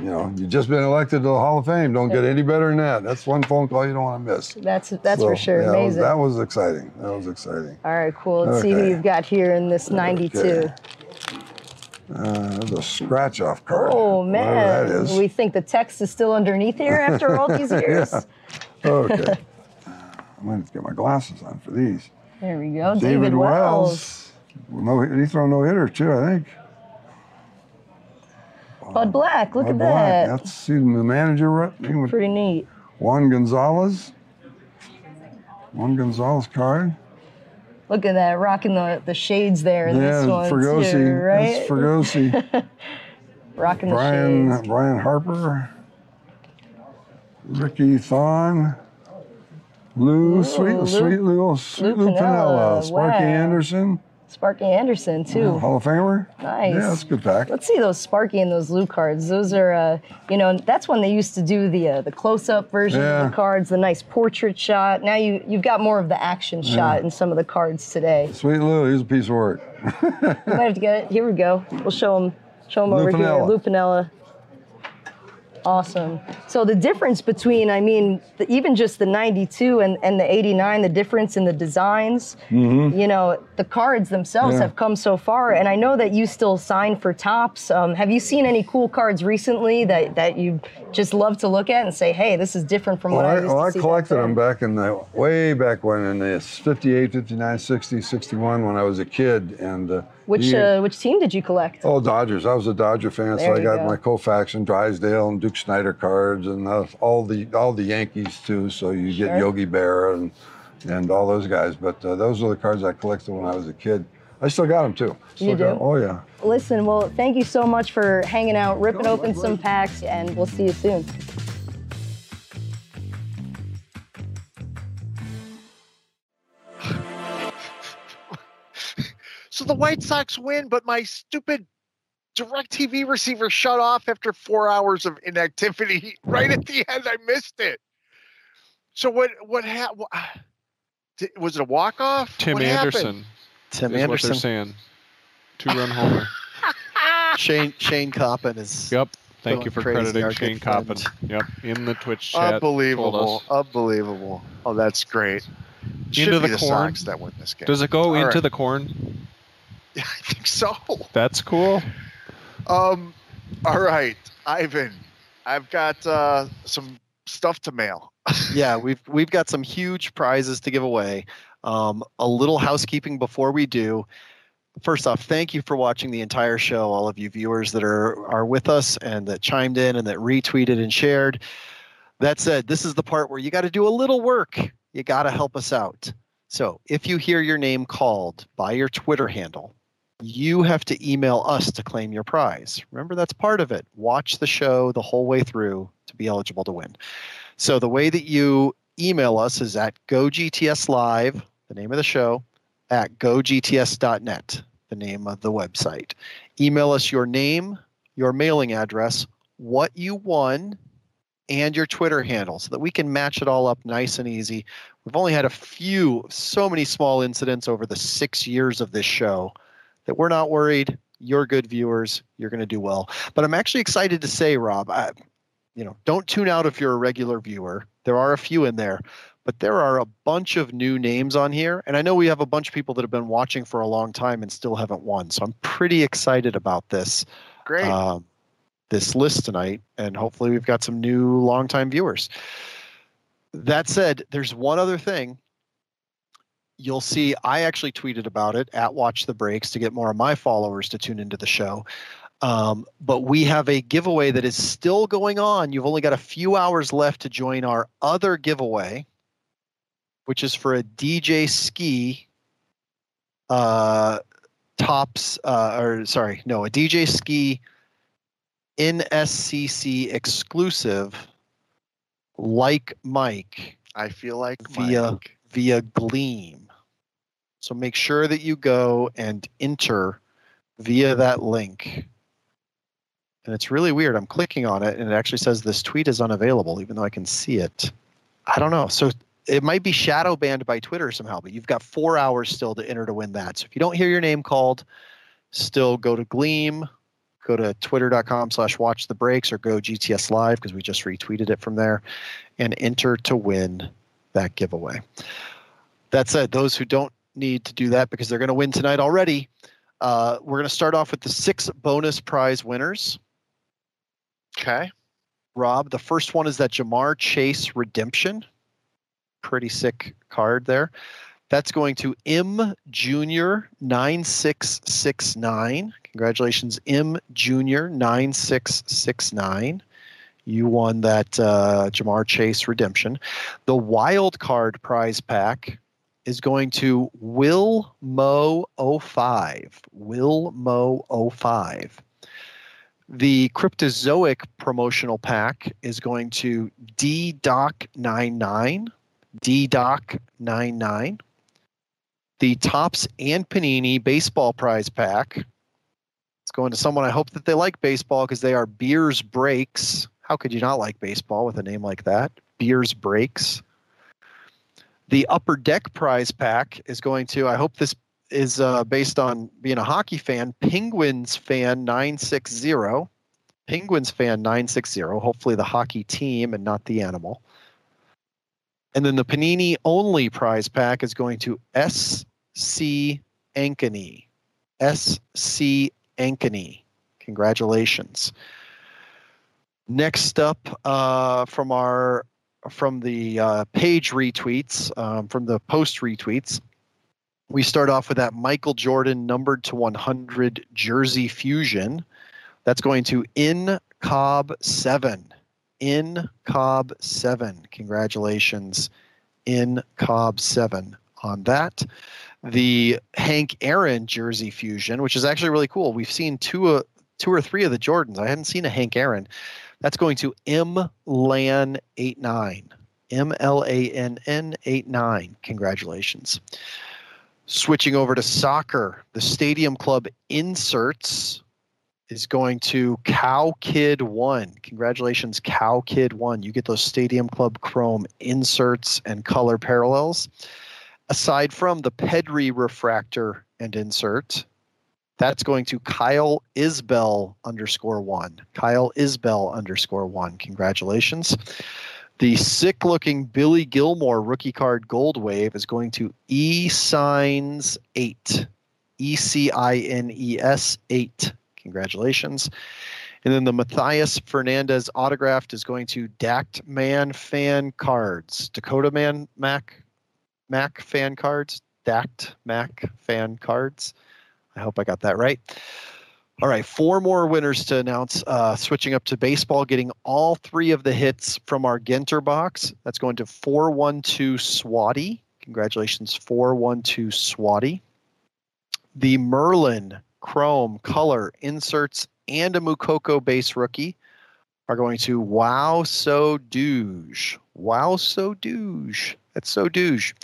you know, you've just been elected to the Hall of Fame. Don't get any better than that. That's one phone call you don't want to miss." That's that's So, for sure. yeah, that was- Amazing. That was exciting. That was exciting. All right, cool. Let's see who you've got here in this 92. Okay. Uh, a scratch off card. Oh man, that is. we think the text is still underneath here after all these years. Yeah. Okay. I'm going to get my glasses on for these. There we go, David, Wells. No, he throw no hitter too, I think. Bud Black, look Bud at Black. that. That's see the manager. was Pretty neat. Juan Gonzalez. Juan Gonzalez card. Look at that, rocking the, the shades there in yeah, this one Fregosi. too, right? That's Fregosi. rocking the Brian shades. Brian Harper. Ricky Thon. Lou, sweet, Lou- sweet Lou, sweet Lou Lou Piniella, Sparky wow. Anderson, Sparky Anderson too. Hall of Famer. Nice. Yeah, that's a good pack. Let's see those Sparky and those Lou cards. Those are, uh, you know, that's when they used to do the uh, the close-up version of the cards, the nice portrait shot. Now you you've got more of the action shot in some of the cards today. Sweet Lou, he's a piece of work. You might have to get it. Here we go. We'll show them show Lou over here. Lou Piniella. Awesome. So the difference between, I mean, the, even just the 92 and, and the 89, the difference in the designs, you know, the cards themselves Yeah. have come so far. And I know that you still sign for Topps. Um, have you seen any cool cards recently that, that you just love to look at and say, hey, this is different from Well, what I I, used well, I collected back them back in the way back when in the 58, 59, 60, 61 when I was a kid. And uh, Which, uh, which team did you collect? Oh, Dodgers. I was a Dodger fan, There so I got go. my Koufax and Drysdale and Duke Snider cards and uh, all the all the Yankees too. So you get Sure. Yogi Berra and and all those guys. But uh, those are the cards I collected when I was a kid. I still got them too. Still You got. Oh yeah. Listen, well, thank you so much for hanging out, ripping open likewise. some packs, and we'll see you soon. So the White Sox win, but my stupid direct TV receiver shut off after four hours of inactivity. Right at the end, I missed it. So what? What happened? Was it a walk off? Tim Anderson Tim is Anderson. what they're saying. Two run homer. Shane Shane Coppin is. Yep. Thank you for crediting our good Shane Coppin. friend. Yep. In the Twitch chat. Unbelievable! Unbelievable! Oh, that's great. Should Into be the the corn. Sox that win this game. Does it go All into right. the corn? Yeah, I think so. That's cool. Um, all right, Ivan. I've got uh, some stuff to mail. Yeah, we've we've got some huge prizes to give away. Um, a little housekeeping before we do. First off, thank you for watching the entire show, all of you viewers that are are with us and that chimed in and that retweeted and shared. That said, this is the part where you got to do a little work. You got to help us out. So, if you hear your name called by your Twitter handle, you have to email us to claim your prize. Remember, that's part of it. Watch the show the whole way through to be eligible to win. So the way that you email us is at gogtslive, the name of the show, at gogts.net, the name of the website. Email us your name, your mailing address, what you won, and your Twitter handle so that we can match it all up nice and easy. We've only had a few, so many small incidents over the six years of this show that we're not worried. You're good viewers. You're going to do well. But I'm actually excited to say, Rob, I, you know, don't tune out if you're a regular viewer. There are a few in there, but there are a bunch of new names on here. And I know we have a bunch of people that have been watching for a long time and still haven't won. So I'm pretty excited about this. Great. Um, this list tonight, and hopefully we've got some new longtime viewers. That said, there's one other thing. You'll see I actually tweeted about it at Watch the Breaks to get more of my followers to tune into the show. Um, but we have a giveaway that is still going on. You've only got a few hours left to join our other giveaway, which is for a DJ Ski uh, Topps, uh, or sorry, no, a DJ Ski NSCC exclusive, like Mike I feel like via Mike. via Gleam. So make sure that you go and enter via that link. And it's really weird. I'm clicking on it and it actually says this tweet is unavailable, even though I can see it. I don't know. So it might be shadow banned by Twitter somehow, but you've got four hours still to enter to win that. So if you don't hear your name called, still go to Gleam, go to twitter.com slash watch the breaks or go GTS live because we just retweeted it from there and enter to win that giveaway. That said, those who don't need to do that because they're going to win tonight already, uh, we're going to start off with the six bonus prize winners. Okay. Rob, the first one is that Ja'Marr Chase Redemption. Pretty sick card there. That's going to M Junior 9669. Congratulations, M Junior 9669. You won that uh, Ja'Marr Chase Redemption. The wild card prize pack is going to Will Mo 05. Will Mo 05. The Cryptozoic promotional pack is going to DDoc99. DDoc99. The Topps and Panini baseball prize pack. It's going to someone I hope that they like baseball because they are Beers Breaks. How could you not like baseball with a name like that? Beers Breaks. The Upper Deck prize pack is going to, I hope this is uh, based on being a hockey fan, Penguins fan 960. Penguins fan 960. Hopefully the hockey team and not the animal. And then the Panini only prize pack is going to S.C. Ankeny. S.C. Ankeny. Congratulations. Next up uh, from our from the uh, page retweets, um, from the post retweets, we start off with that Michael Jordan numbered to 100 jersey fusion. That's going to in Cobb 7. In Cobb 7. Congratulations, in Cobb 7 on that. The Hank Aaron jersey fusion, which is actually really cool. We've seen two, uh, two or three of the Jordans. I hadn't seen a Hank Aaron. That's going to M Lan 89. M L A N N 89. Congratulations. Switching over to soccer, the Stadium Club inserts is going to Cow Kid One. Congratulations, Cow Kid One. You get those Stadium Club Chrome inserts and color parallels. Aside from the Pedri refractor and insert, that's going to Kyle Isbell underscore one. Kyle Isbell underscore one. Congratulations. The sick looking Billy Gilmour rookie card gold wave is going to E Signs 8. E C I N E S 8. Congratulations. And then the Matthias Fernandez autographed is going to Dact Man fan cards. Dakota Man Mac Mac fan cards. Dact Mac fan cards. I hope I got that right. All right, four more winners to announce. Uh, switching up to baseball, getting all three of the hits from our Genter box. That's going to 412 Swati. Congratulations, 412 Swati. The Merlin Chrome Color inserts and a Moukoko base rookie are going to Wow So Douge. Wow So Douge. That's so douche.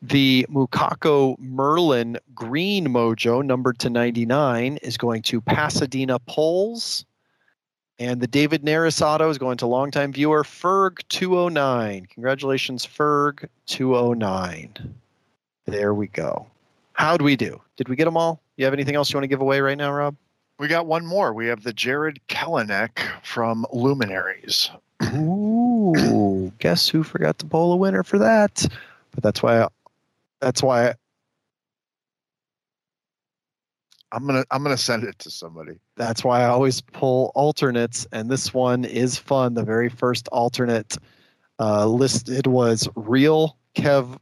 The Moukoko Merlin Green Mojo, numbered to 99, is going to Pasadena Poles. And the David Neres auto is going to longtime viewer Ferg209. Congratulations, Ferg209. There we go. How'd we do? Did we get them all? You have anything else you want to give away right now, Rob? We got one more. We have the Jarred Kelenic from Luminaries. Ooh, guess who forgot to poll a winner for that? But that's why I, that's why I, I'm gonna I'm gonna send it to somebody. That's why I always pull alternates, and this one is fun. The very first alternate uh, listed was real Kev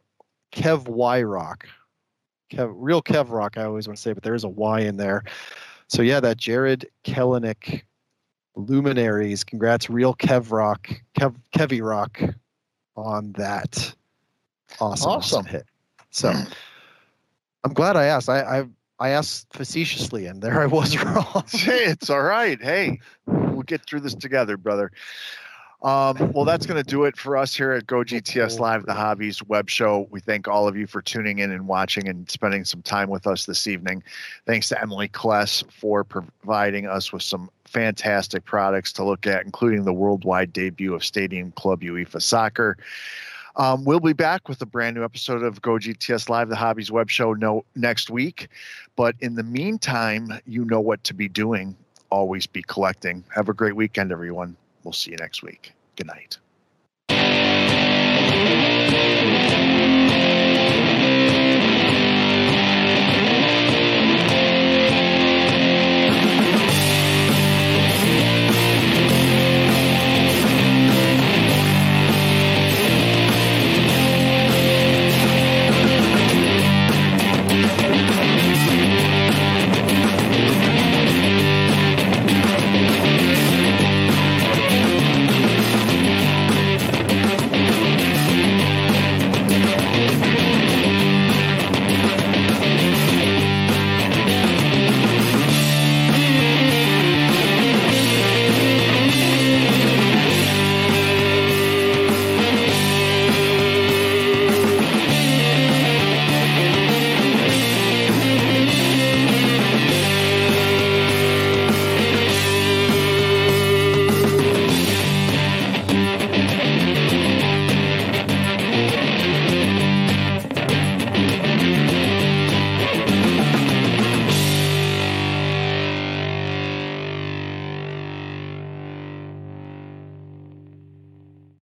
Kev Y Rock. Kev, real Kev Rock, I always want to say, but there is a Y in there. So yeah, that Jarred Kelenic luminaries. Congrats, real Kev Rock, Kev Kevy Rock on that awesome, awesome. hit. So I'm glad I asked. I, I I asked facetiously, and there I was wrong. hey, it's all right. Hey, we'll get through this together, brother. Um, well, that's going to do it for us here at Go GTS Live, the Hobbies web show. We thank all of you for tuning in and watching and spending some time with us this evening. Thanks to Emily Kless for providing us with some fantastic products to look at, including the worldwide debut of Stadium Club UEFA Soccer. Um, we'll be back with a brand new episode of Go GTS Live, the Hobbies Web Show, no, next week. But in the meantime, you know what to be doing. Always be collecting. Have a great weekend, everyone. We'll see you next week. Good night.